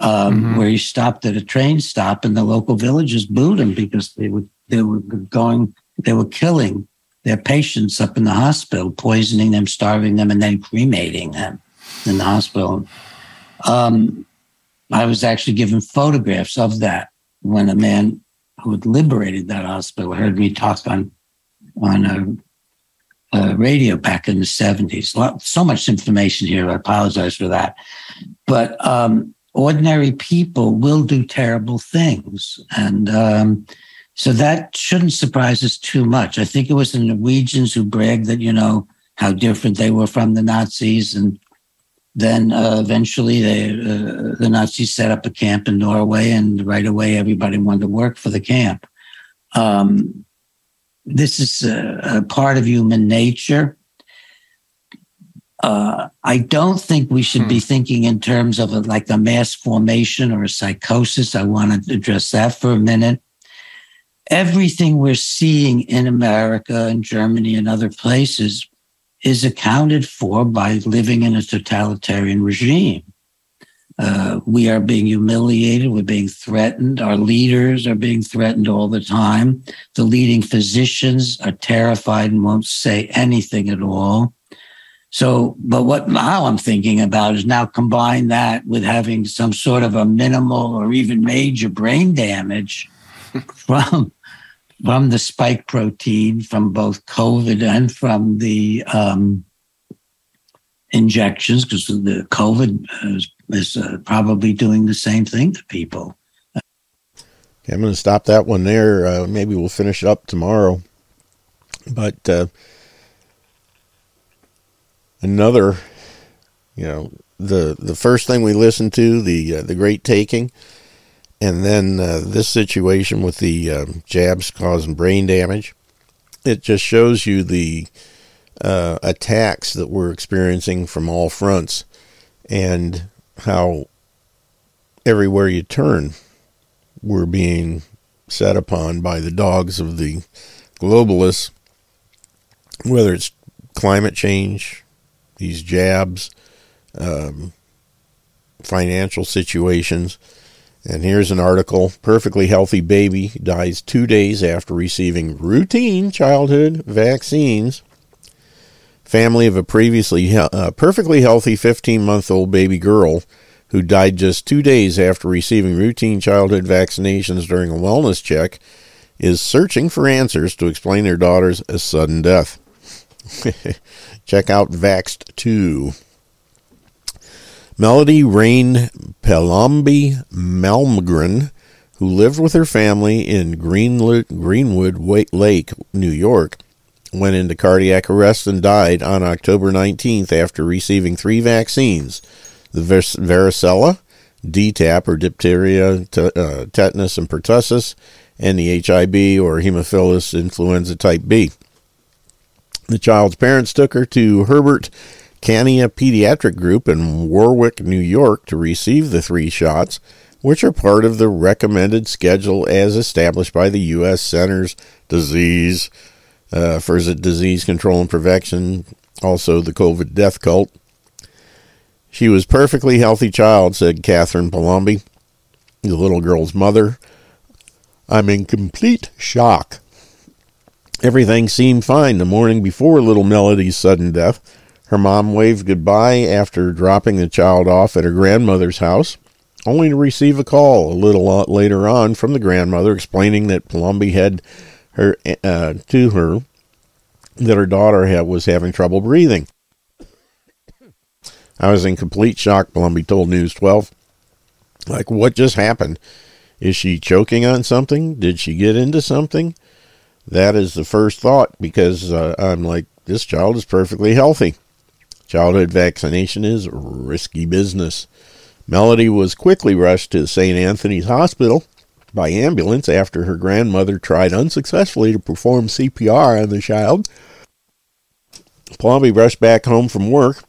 um, mm-hmm. where he stopped at a train stop, and the local villagers booed him because they were they were going, they were killing their patients up in the hospital, poisoning them, starving them, and then cremating them in the hospital. Um, I was actually given photographs of that when a man who had liberated that hospital heard me talk on on a, a radio back in the 70s. So much information here. I apologize for that. But um, ordinary people will do terrible things. And um, so that shouldn't surprise us too much. I think it was the Norwegians who bragged that, you know, how different they were from the Nazis and then uh, eventually they, uh, the Nazis set up a camp in Norway, and right away everybody wanted to work for the camp. Um, this is a, a, part of human nature. Uh, I don't think we should hmm. be thinking in terms of a, like a mass formation or a psychosis. I want to address that for a minute. Everything we're seeing in America and Germany and other places is accounted for by living in a totalitarian regime. Uh, we are being humiliated. We're being threatened. Our leaders are being threatened all the time. The leading physicians are terrified and won't say anything at all. So, but what now I'm thinking about is now combine that with having some sort of a minimal or even major brain damage from from the spike protein from both COVID and from the um, injections, because the COVID is, is uh, probably doing the same thing to people. Okay, I'm going to stop that one there. Uh, maybe we'll finish it up tomorrow. But uh, another, you know, the the first thing we listened to, the uh, the Great Taking and then uh, this situation with the um, jabs causing brain damage, it just shows you the uh, attacks that we're experiencing from all fronts and how everywhere you turn, we're being set upon by the dogs of the globalists, whether it's climate change, these jabs, um, financial situations and here's an article Perfectly healthy baby dies two days after receiving routine childhood vaccines. Family of a previously uh, perfectly healthy 15 month old baby girl who died just two days after receiving routine childhood vaccinations during a wellness check is searching for answers to explain their daughter's sudden death. Check out Vaxxed 2. Melody Rain Palombi Malmgren, who lived with her family in Greenwood, Lake, New York, went into cardiac arrest and died on October 19th after receiving three vaccines the varicella, DTaP or diphtheria, uh, tetanus, and pertussis, and the HIB or hemophilus influenza type B. The child's parents took her to Herbert Cania Pediatric Group in Warwick, New York, to receive the three shots, which are part of the recommended schedule as established by the U.S. Centers Disease uh, for Disease Control and Prevention, also the COVID death cult. She was perfectly healthy child, said Catherine Palombi, the little girl's mother. I'm in complete shock. Everything seemed fine the morning before little Melody's sudden death. Her mom waved goodbye after dropping the child off at her grandmother's house, only to receive a call a little later on from the grandmother explaining that Palombi had her uh, to her that her daughter had, was having trouble breathing. I was in complete shock, Palombi told News 12. Like, what just happened? Is she choking on something? Did she get into something? That is the first thought because uh, I'm like, this child is perfectly healthy. Childhood vaccination is risky business. Melody was quickly rushed to St. Anthony's Hospital by ambulance after her grandmother tried unsuccessfully to perform CPR on the child. Palombi rushed back home from work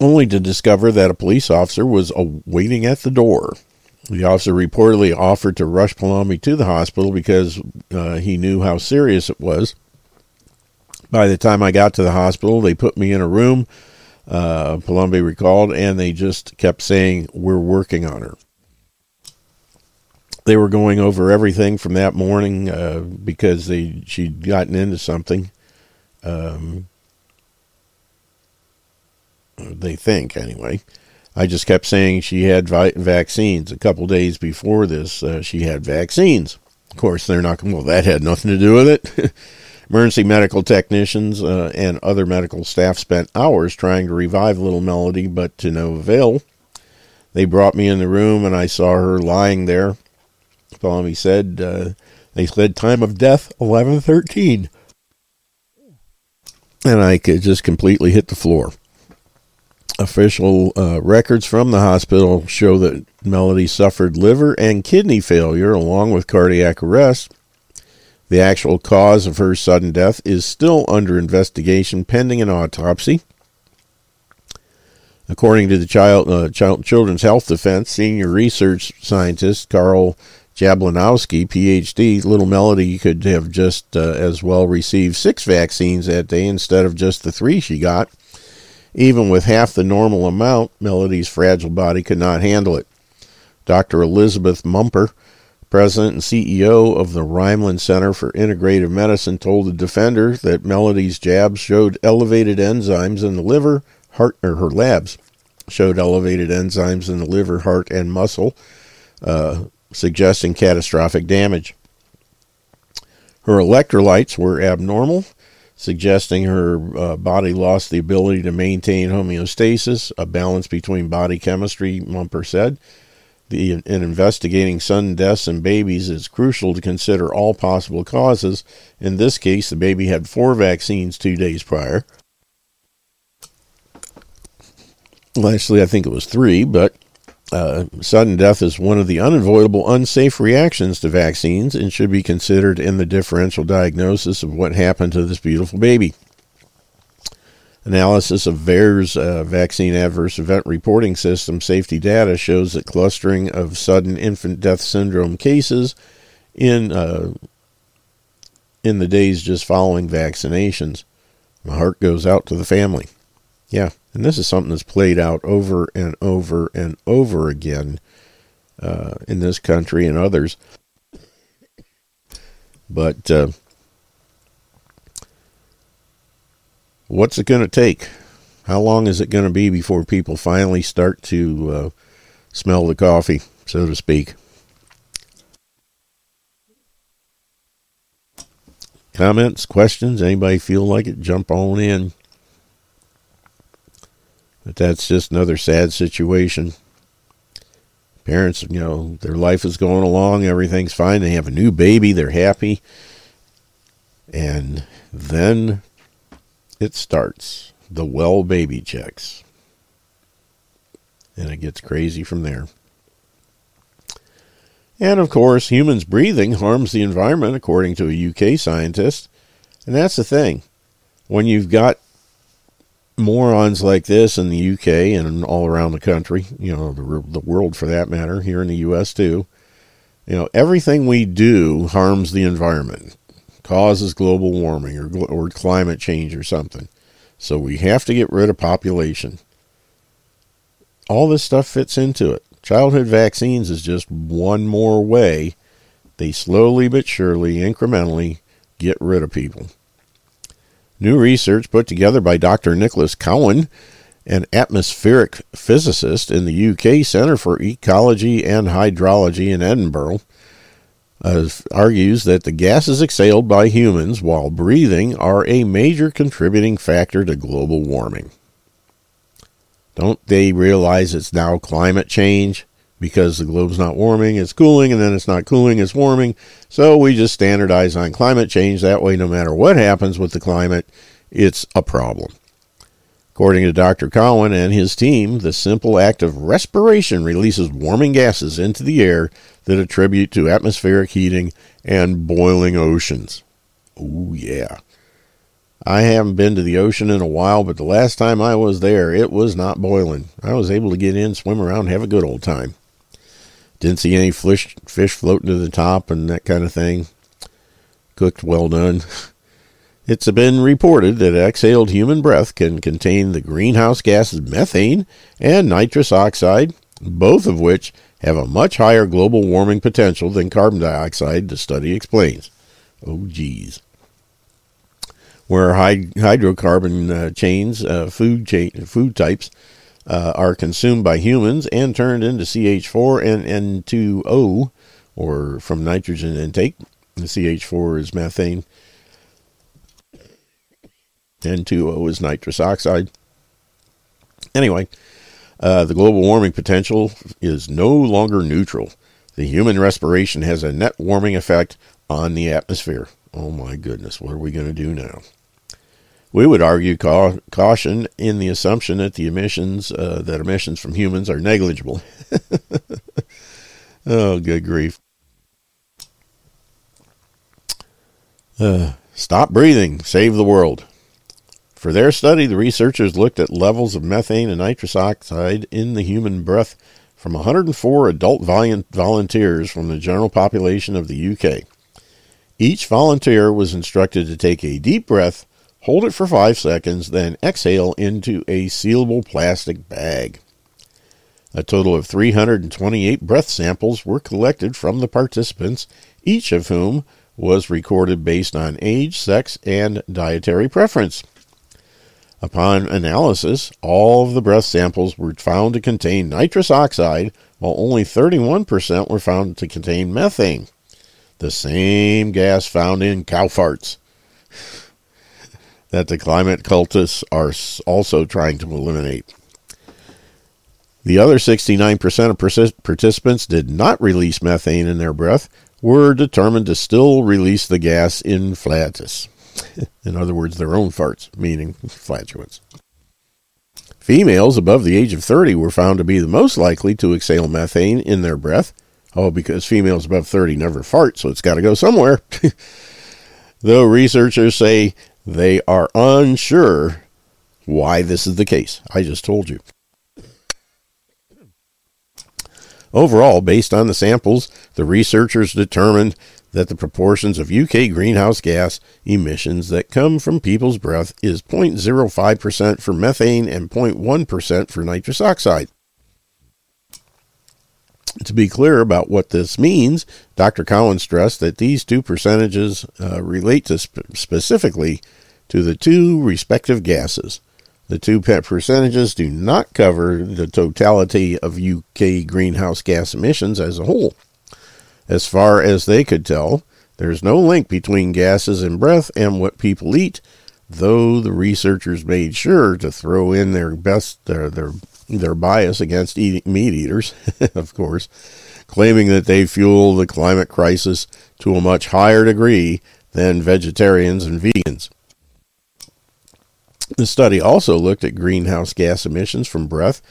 only to discover that a police officer was waiting at the door. The officer reportedly offered to rush Palombi to the hospital because uh, he knew how serious it was. By the time I got to the hospital, they put me in a room, uh, Palombi recalled, and they just kept saying, We're working on her. They were going over everything from that morning uh, because they she'd gotten into something. Um, they think anyway. I just kept saying she had vi- vaccines. A couple days before this, uh, she had vaccines. Of course, they're not. Well, that had nothing to do with it. Emergency medical technicians uh, and other medical staff spent hours trying to revive little Melody, but to no avail. They brought me in the room, and I saw her lying there. Tommy said uh, they said time of death eleven thirteen, and I could just completely hit the floor. Official uh, records from the hospital show that Melody suffered liver and kidney failure along with cardiac arrest. The actual cause of her sudden death is still under investigation pending an autopsy. According to the child, uh, child, Children's Health Defense senior research scientist Karl Jablonowski, PhD, little Melody could have just uh, as well received six vaccines that day instead of just the three she got. Even with half the normal amount, Melody's fragile body could not handle it. Dr. Elizabeth Mumper, president and CEO of the Rimland Center for Integrative Medicine, told the Defender that Melody's jabs showed elevated enzymes in the liver, heart, or her labs showed elevated enzymes in the liver, heart, and muscle, uh, suggesting catastrophic damage. Her electrolytes were abnormal, suggesting her uh, body lost the ability to maintain homeostasis, a balance between body chemistry, Mumper said. The, in investigating sudden deaths in babies, it's crucial to consider all possible causes. In this case, the baby had four vaccines two days prior. Well, actually, I think it was three, but uh, sudden death is one of the unavoidable unsafe reactions to vaccines and should be considered in the differential diagnosis of what happened to this beautiful baby. Analysis of VAERS uh, vaccine adverse event reporting system safety data shows that clustering of sudden infant death syndrome cases in uh, in the days just following vaccinations. My heart goes out to the family. Yeah, and this is something that's played out over and over and over again uh, in this country and others. But uh, what's it going to take? How long is it going to be before people finally start to uh, smell the coffee, so to speak? Comments, questions? Anybody feel like it? Jump on in. But that's just another sad situation. Parents, you know, their life is going along, everything's fine. They have a new baby, they're happy. And then it starts the well baby checks. And it gets crazy from there. And of course, humans breathing harms the environment, according to a UK scientist. And that's the thing. When you've got morons like this in the UK and all around the country, you know, the, the world for that matter, here in the US too, you know, everything we do harms the environment, causes global warming or, or climate change or something. So we have to get rid of population. All this stuff fits into it. Childhood vaccines is just one more way. They slowly but surely, incrementally, get rid of people. New research put together by Dr. Nicholas Cowan, an atmospheric physicist in the UK Centre for Ecology and Hydrology in Edinburgh, uh, argues that the gases exhaled by humans while breathing are a major contributing factor to global warming. Don't they realize it's now climate change? Because the globe's not warming, it's cooling, and then it's not cooling, it's warming. So we just standardize on climate change. That way, no matter what happens with the climate, it's a problem. According to Dr. Cowan and his team, the simple act of respiration releases warming gases into the air that attribute to atmospheric heating and boiling oceans. Oh, yeah. I haven't been to the ocean in a while, but the last time I was there, it was not boiling. I was able to get in, swim around, have a good old time. Didn't see any fish, fish floating to the top and that kind of thing. Cooked well done. It's been reported that exhaled human breath can contain the greenhouse gases methane and nitrous oxide, both of which have a much higher global warming potential than carbon dioxide, the study explains. Oh, geez. Where hydrocarbon uh, chains, uh, food, cha- food types, uh, are consumed by humans and turned into CH4 and N2O, or from nitrogen intake. The CH4 is methane N2O is nitrous oxide. Anyway, uh, the global warming potential is no longer neutral. The human respiration has a net warming effect on the atmosphere. Oh my goodness, what are we going to do now? We would argue ca- caution in the assumption that the emissions uh, that emissions from humans are negligible. oh, good grief! Uh, stop breathing, save the world. For their study, the researchers looked at levels of methane and nitrous oxide in the human breath from 104 adult volunteers from the general population of the UK. Each volunteer was instructed to take a deep breath, hold it for five seconds, then exhale into a sealable plastic bag. A total of 328 breath samples were collected from the participants, each of whom was recorded based on age, sex, and dietary preference. Upon analysis, all of the breath samples were found to contain nitrous oxide, while only 31% were found to contain methane, the same gas found in cow farts that the climate cultists are also trying to eliminate. The other 69% of participants did not release methane in their breath, were determined to still release the gas in flatus. In other words, their own farts, meaning flatulence. Females above the age of 30 were found to be the most likely to exhale methane in their breath. Oh, because females above 30 never fart, so it's got to go somewhere. Though researchers say they are unsure why this is the case. I just told you. Overall, based on the samples, the researchers determined that the proportions of UK greenhouse gas emissions that come from people's breath is 0.05% for methane and 0.1% for nitrous oxide. To be clear about what this means, Dr. Cowan stressed that these two percentages uh, relate to sp- specifically to the two respective gases. The two pet percentages do not cover the totality of UK greenhouse gas emissions as a whole. As far as they could tell, there's no link between gases in breath and what people eat, though the researchers made sure to throw in their best their their, their bias against eating meat eaters, of course, claiming that they fuel the climate crisis to a much higher degree than vegetarians and vegans. The study also looked at greenhouse gas emissions from breath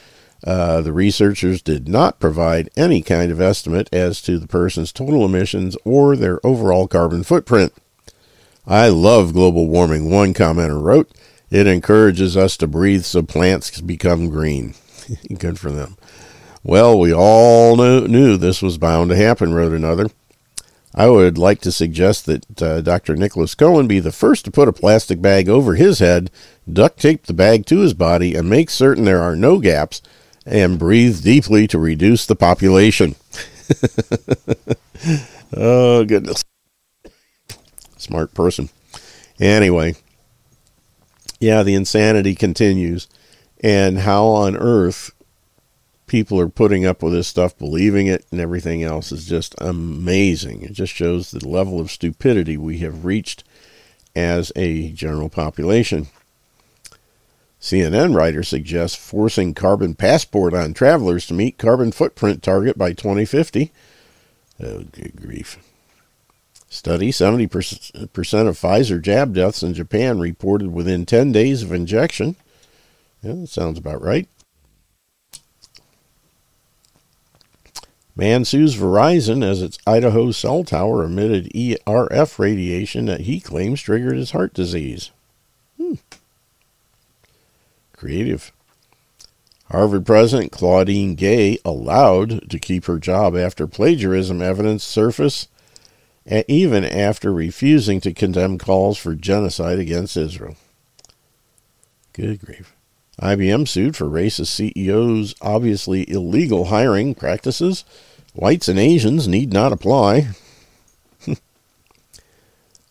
uh, the researchers did not provide any kind of estimate as to the person's total emissions or their overall carbon footprint. I love global warming, one commenter wrote. It encourages us to breathe so plants become green. Good for them. Well, we all knew, knew this was bound to happen, wrote another. I would like to suggest that uh, Dr. Nicholas Cohen be the first to put a plastic bag over his head, duct tape the bag to his body, and make certain there are no gaps and breathe deeply to reduce the population. oh, goodness. Smart person. Anyway, yeah, the insanity continues. And how on earth people are putting up with this stuff, believing it, and everything else is just amazing. It just shows the level of stupidity we have reached as a general population. CNN writer suggests forcing carbon passport on travelers to meet carbon footprint target by 2050. Oh, good grief. Study 70% of Pfizer jab deaths in Japan reported within 10 days of injection. Yeah, sounds about right. Man sues Verizon as its Idaho cell tower emitted ERF radiation that he claims triggered his heart disease. Hmm. Creative. Harvard President Claudine Gay allowed to keep her job after plagiarism evidence surfaced, even after refusing to condemn calls for genocide against Israel. Good grief. IBM sued for racist CEOs' obviously illegal hiring practices. Whites and Asians need not apply.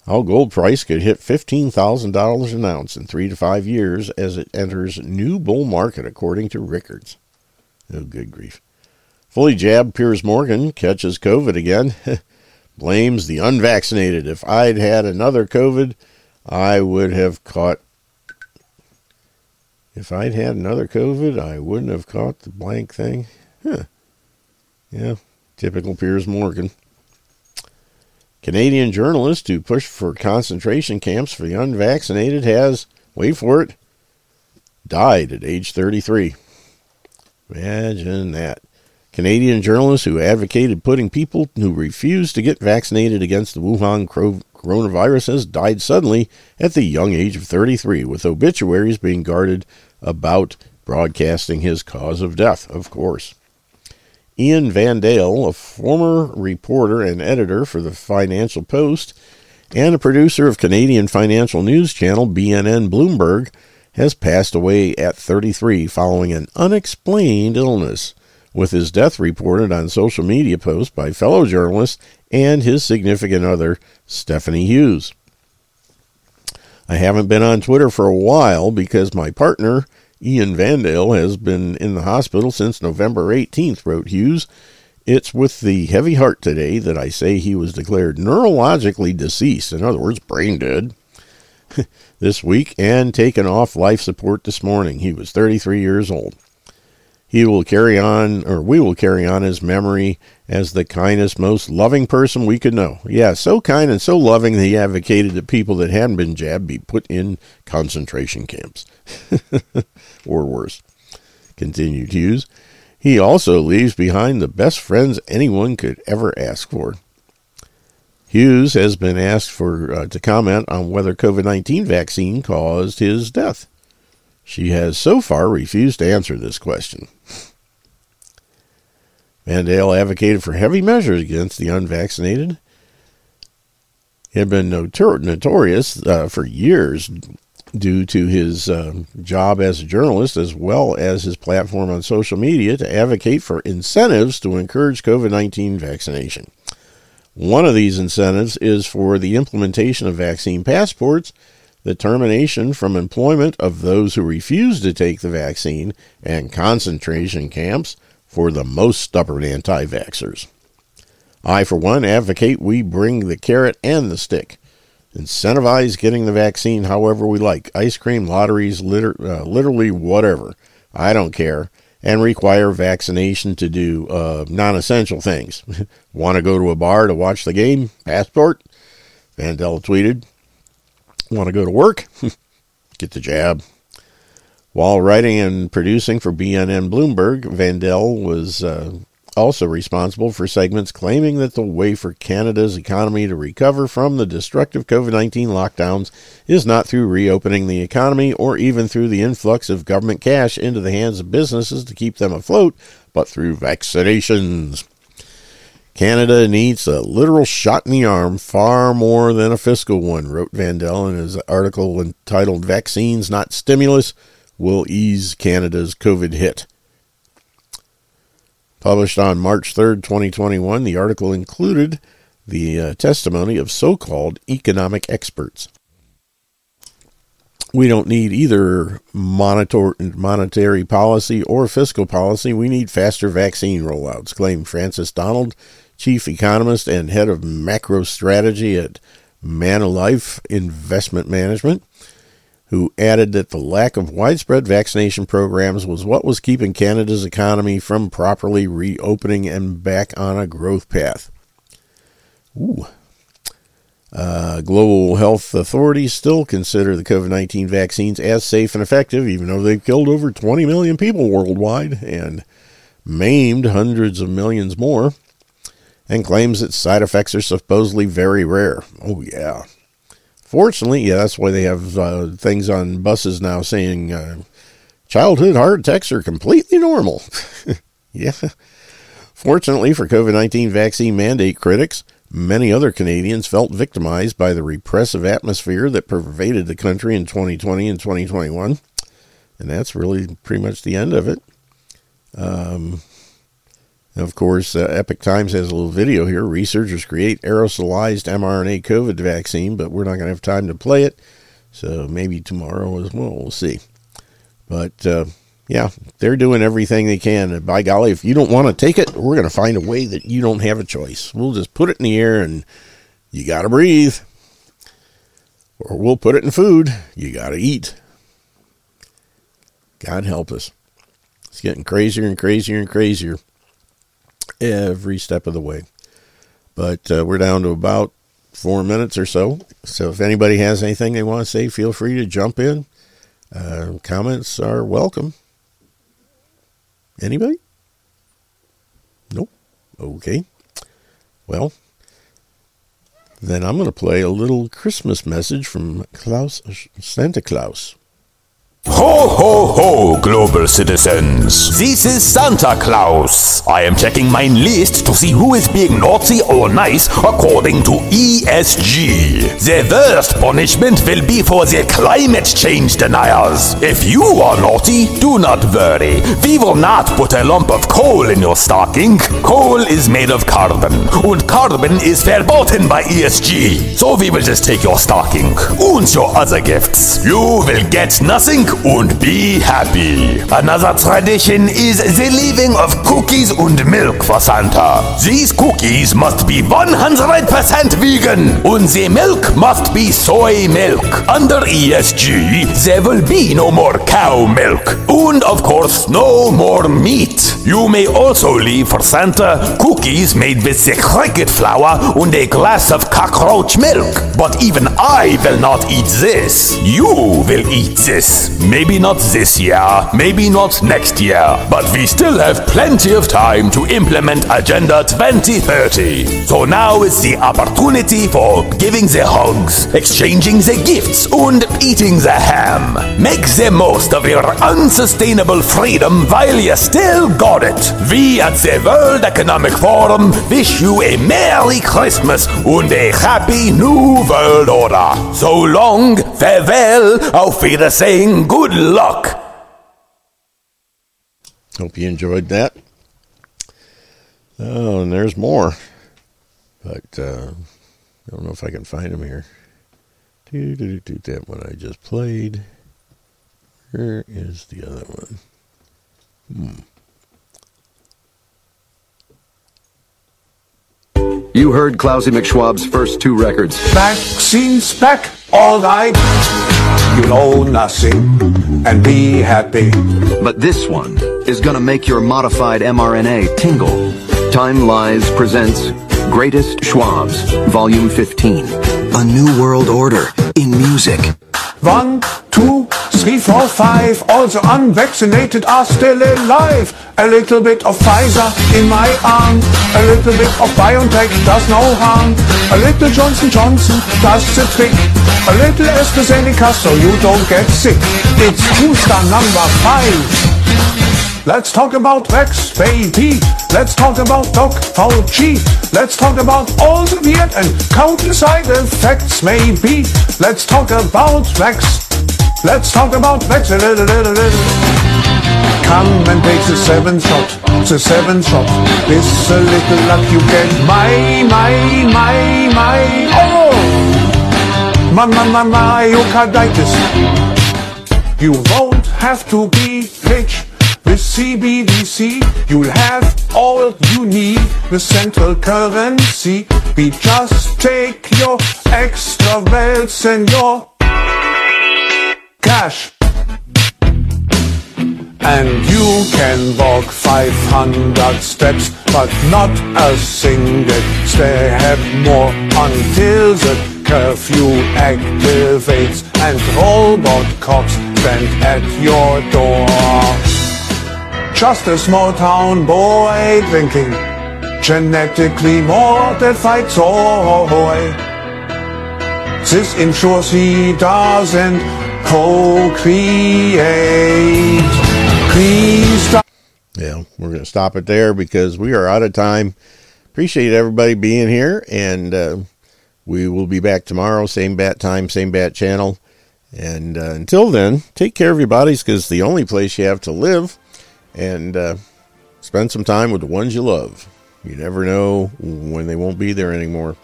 How gold price could hit $15,000 an ounce in three to five years as it enters new bull market, according to Rickards. Oh, good grief. Fully jabbed Piers Morgan catches COVID again. Blames the unvaccinated. If I'd had another COVID, I would have caught. If I'd had another COVID, I wouldn't have caught the blank thing. Huh. Yeah, typical Piers Morgan. Canadian journalist who pushed for concentration camps for the unvaccinated has, wait for it, died at age 33. Imagine that. Canadian journalist who advocated putting people who refused to get vaccinated against the Wuhan coronavirus has died suddenly at the young age of 33, with obituaries being guarded about broadcasting his cause of death, of course. Ian Vandaelle, a former reporter and editor for the Financial Post and a producer of Canadian financial news channel BNN Bloomberg, has passed away at 33 following an unexplained illness, with his death reported on social media posts by fellow journalists and his significant other, Stephanie Hughes. I haven't been on Twitter for a while because my partner Ian Vandaelle has been in the hospital since November 18th, wrote Hughes. It's with the heavy heart today that I say he was declared neurologically deceased, in other words, brain dead, this week and taken off life support this morning. He was 33 years old. He will carry on, or we will carry on his memory as the kindest, most loving person we could know. Yeah, so kind and so loving that he advocated that people that hadn't been jabbed be put in concentration camps. or worse. Continued Hughes. He also leaves behind the best friends anyone could ever ask for. Hughes has been asked for uh, to comment on whether COVID-19 vaccine caused his death. She has so far refused to answer this question. Vandaelle advocated for heavy measures against the unvaccinated. He had been notor- notorious uh, for years due to his uh, job as a journalist as well as his platform on social media to advocate for incentives to encourage COVID 19 vaccination. One of these incentives is for the implementation of vaccine passports, the termination from employment of those who refuse to take the vaccine, and concentration camps for the most stubborn anti vaxxers. I, for one, advocate we bring the carrot and the stick incentivize getting the vaccine however we like ice cream, lotteries, liter- uh, literally whatever. I don't care. And require vaccination to do uh, non essential things. Want to go to a bar to watch the game? Passport? Vandaelle tweeted. Want to go to work? Get the jab. While writing and producing for BNN Bloomberg, Vandaelle was uh, also responsible for segments claiming that the way for Canada's economy to recover from the destructive COVID 19 lockdowns is not through reopening the economy or even through the influx of government cash into the hands of businesses to keep them afloat, but through vaccinations. Canada needs a literal shot in the arm far more than a fiscal one, wrote Vandaelle in his article entitled Vaccines Not Stimulus Will Ease Canada's COVID Hit. Published on March 3rd, 2021, the article included the uh, testimony of so called economic experts. We don't need either monitor, monetary policy or fiscal policy. We need faster vaccine rollouts, claimed Frances Donald, chief economist and head of macro strategy at Manulife Investment Management, who added that the lack of widespread vaccination programs was what was keeping Canada's economy from properly reopening and back on a growth path. Ooh, uh, global health authorities still consider the COVID 19 vaccines as safe and effective, even though they've killed over 20 million people worldwide and maimed hundreds of millions more, and claims that side effects are supposedly very rare. Oh, yeah. Fortunately, yeah, that's why they have uh, things on buses now saying uh, childhood heart attacks are completely normal. yeah. Fortunately for COVID 19 vaccine mandate critics, Many other Canadians felt victimized by the repressive atmosphere that pervaded the country in 2020 and 2021. And that's really pretty much the end of it. Um, of course, uh, Epoch Times has a little video here. Researchers create aerosolized mRNA COVID vaccine, but we're not going to have time to play it. So maybe tomorrow as well. We'll see. But uh, yeah, they're doing everything they can. And by golly, if you don't want to take it, we're going to find a way that you don't have a choice. We'll just put it in the air and you got to breathe. Or we'll put it in food. You got to eat. God help us. It's getting crazier and crazier and crazier every step of the way. But uh, we're down to about four minutes or so. So if anybody has anything they want to say, feel free to jump in. Uh, comments are welcome. Anybody? Nope. Okay. Well, then I'm going to play a little Christmas message from Klaus Santa Claus. Ho, ho, ho, global citizens. This is Santa Claus. I am checking my list to see who is being naughty or nice according to ESG. The worst punishment will be for the climate change deniers. If you are naughty, do not worry. We will not put a lump of coal in your stocking. Coal is made of carbon, and carbon is verboten by ESG. So we will just take your stocking and your other gifts. You will get nothing and be happy. Another tradition is the leaving of cookies and milk for Santa. These cookies must be 100% vegan and the milk must be soy milk. Under ESG, there will be no more cow milk and of course no more meat. You may also leave for Santa cookies made with the cricket flour and a glass of cockroach milk. But even I will not eat this. You will eat this. Maybe not this year, maybe not next year, but we still have plenty of time to implement Agenda 2030. So now is the opportunity for giving the hugs, exchanging the gifts, and eating the ham. Make the most of your unsustainable freedom while you still got it. We at the World Economic Forum wish you a Merry Christmas and a Happy New World Order. So long, farewell, auf Wiedersehen, good luck. Hope you enjoyed that. Oh, and there's more. But uh, I don't know if I can find them here. That one I just played. Where is the other one? Hmm. You heard Klausy McSchwab's first two records. Vaccines back, all right. You know nothing and be happy. But this one is gonna make your modified mRNA tingle. Time Lies presents Greatest Schwabs, Volume 15. A New World Order in Music. One, two, three, four, five. All the unvaccinated are still alive. A little bit of Pfizer in my arm. A little bit of BioNTech does no harm. A little Johnson Johnson does the trick. A little AstraZeneca so you don't get sick. It's booster number five. Let's talk about Rex, baby. Let's talk about Doc Fauci. Let's talk about all the weird and countless side effects, maybe. Let's talk about Rex. Let's talk about Rex. Come and take the seventh shot, the seventh shot. With a little luck you get my, my, my, my, oh! My, my, my, myocarditis. You won't have to be rich with CBDC. You'll have all you need The central currency. We just take your extra wealth and your cash. And you can walk 500 steps, but not a single step more until the curfew activates and robot cops stand at your door. Just a small town boy drinking genetically modified soy. This ensures he doesn't procreate. Please. Yeah, we're going to stop it there because we are out of time. Appreciate everybody being here, and uh, we will be back tomorrow, same bat time, same bat channel. And uh, until then, take care of your bodies because the only place you have to live, and uh, spend some time with the ones you love. You never know when they won't be there anymore.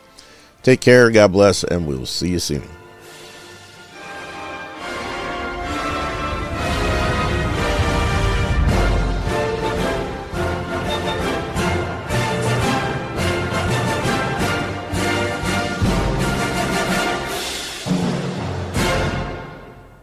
Take care, God bless, and we'll see you soon.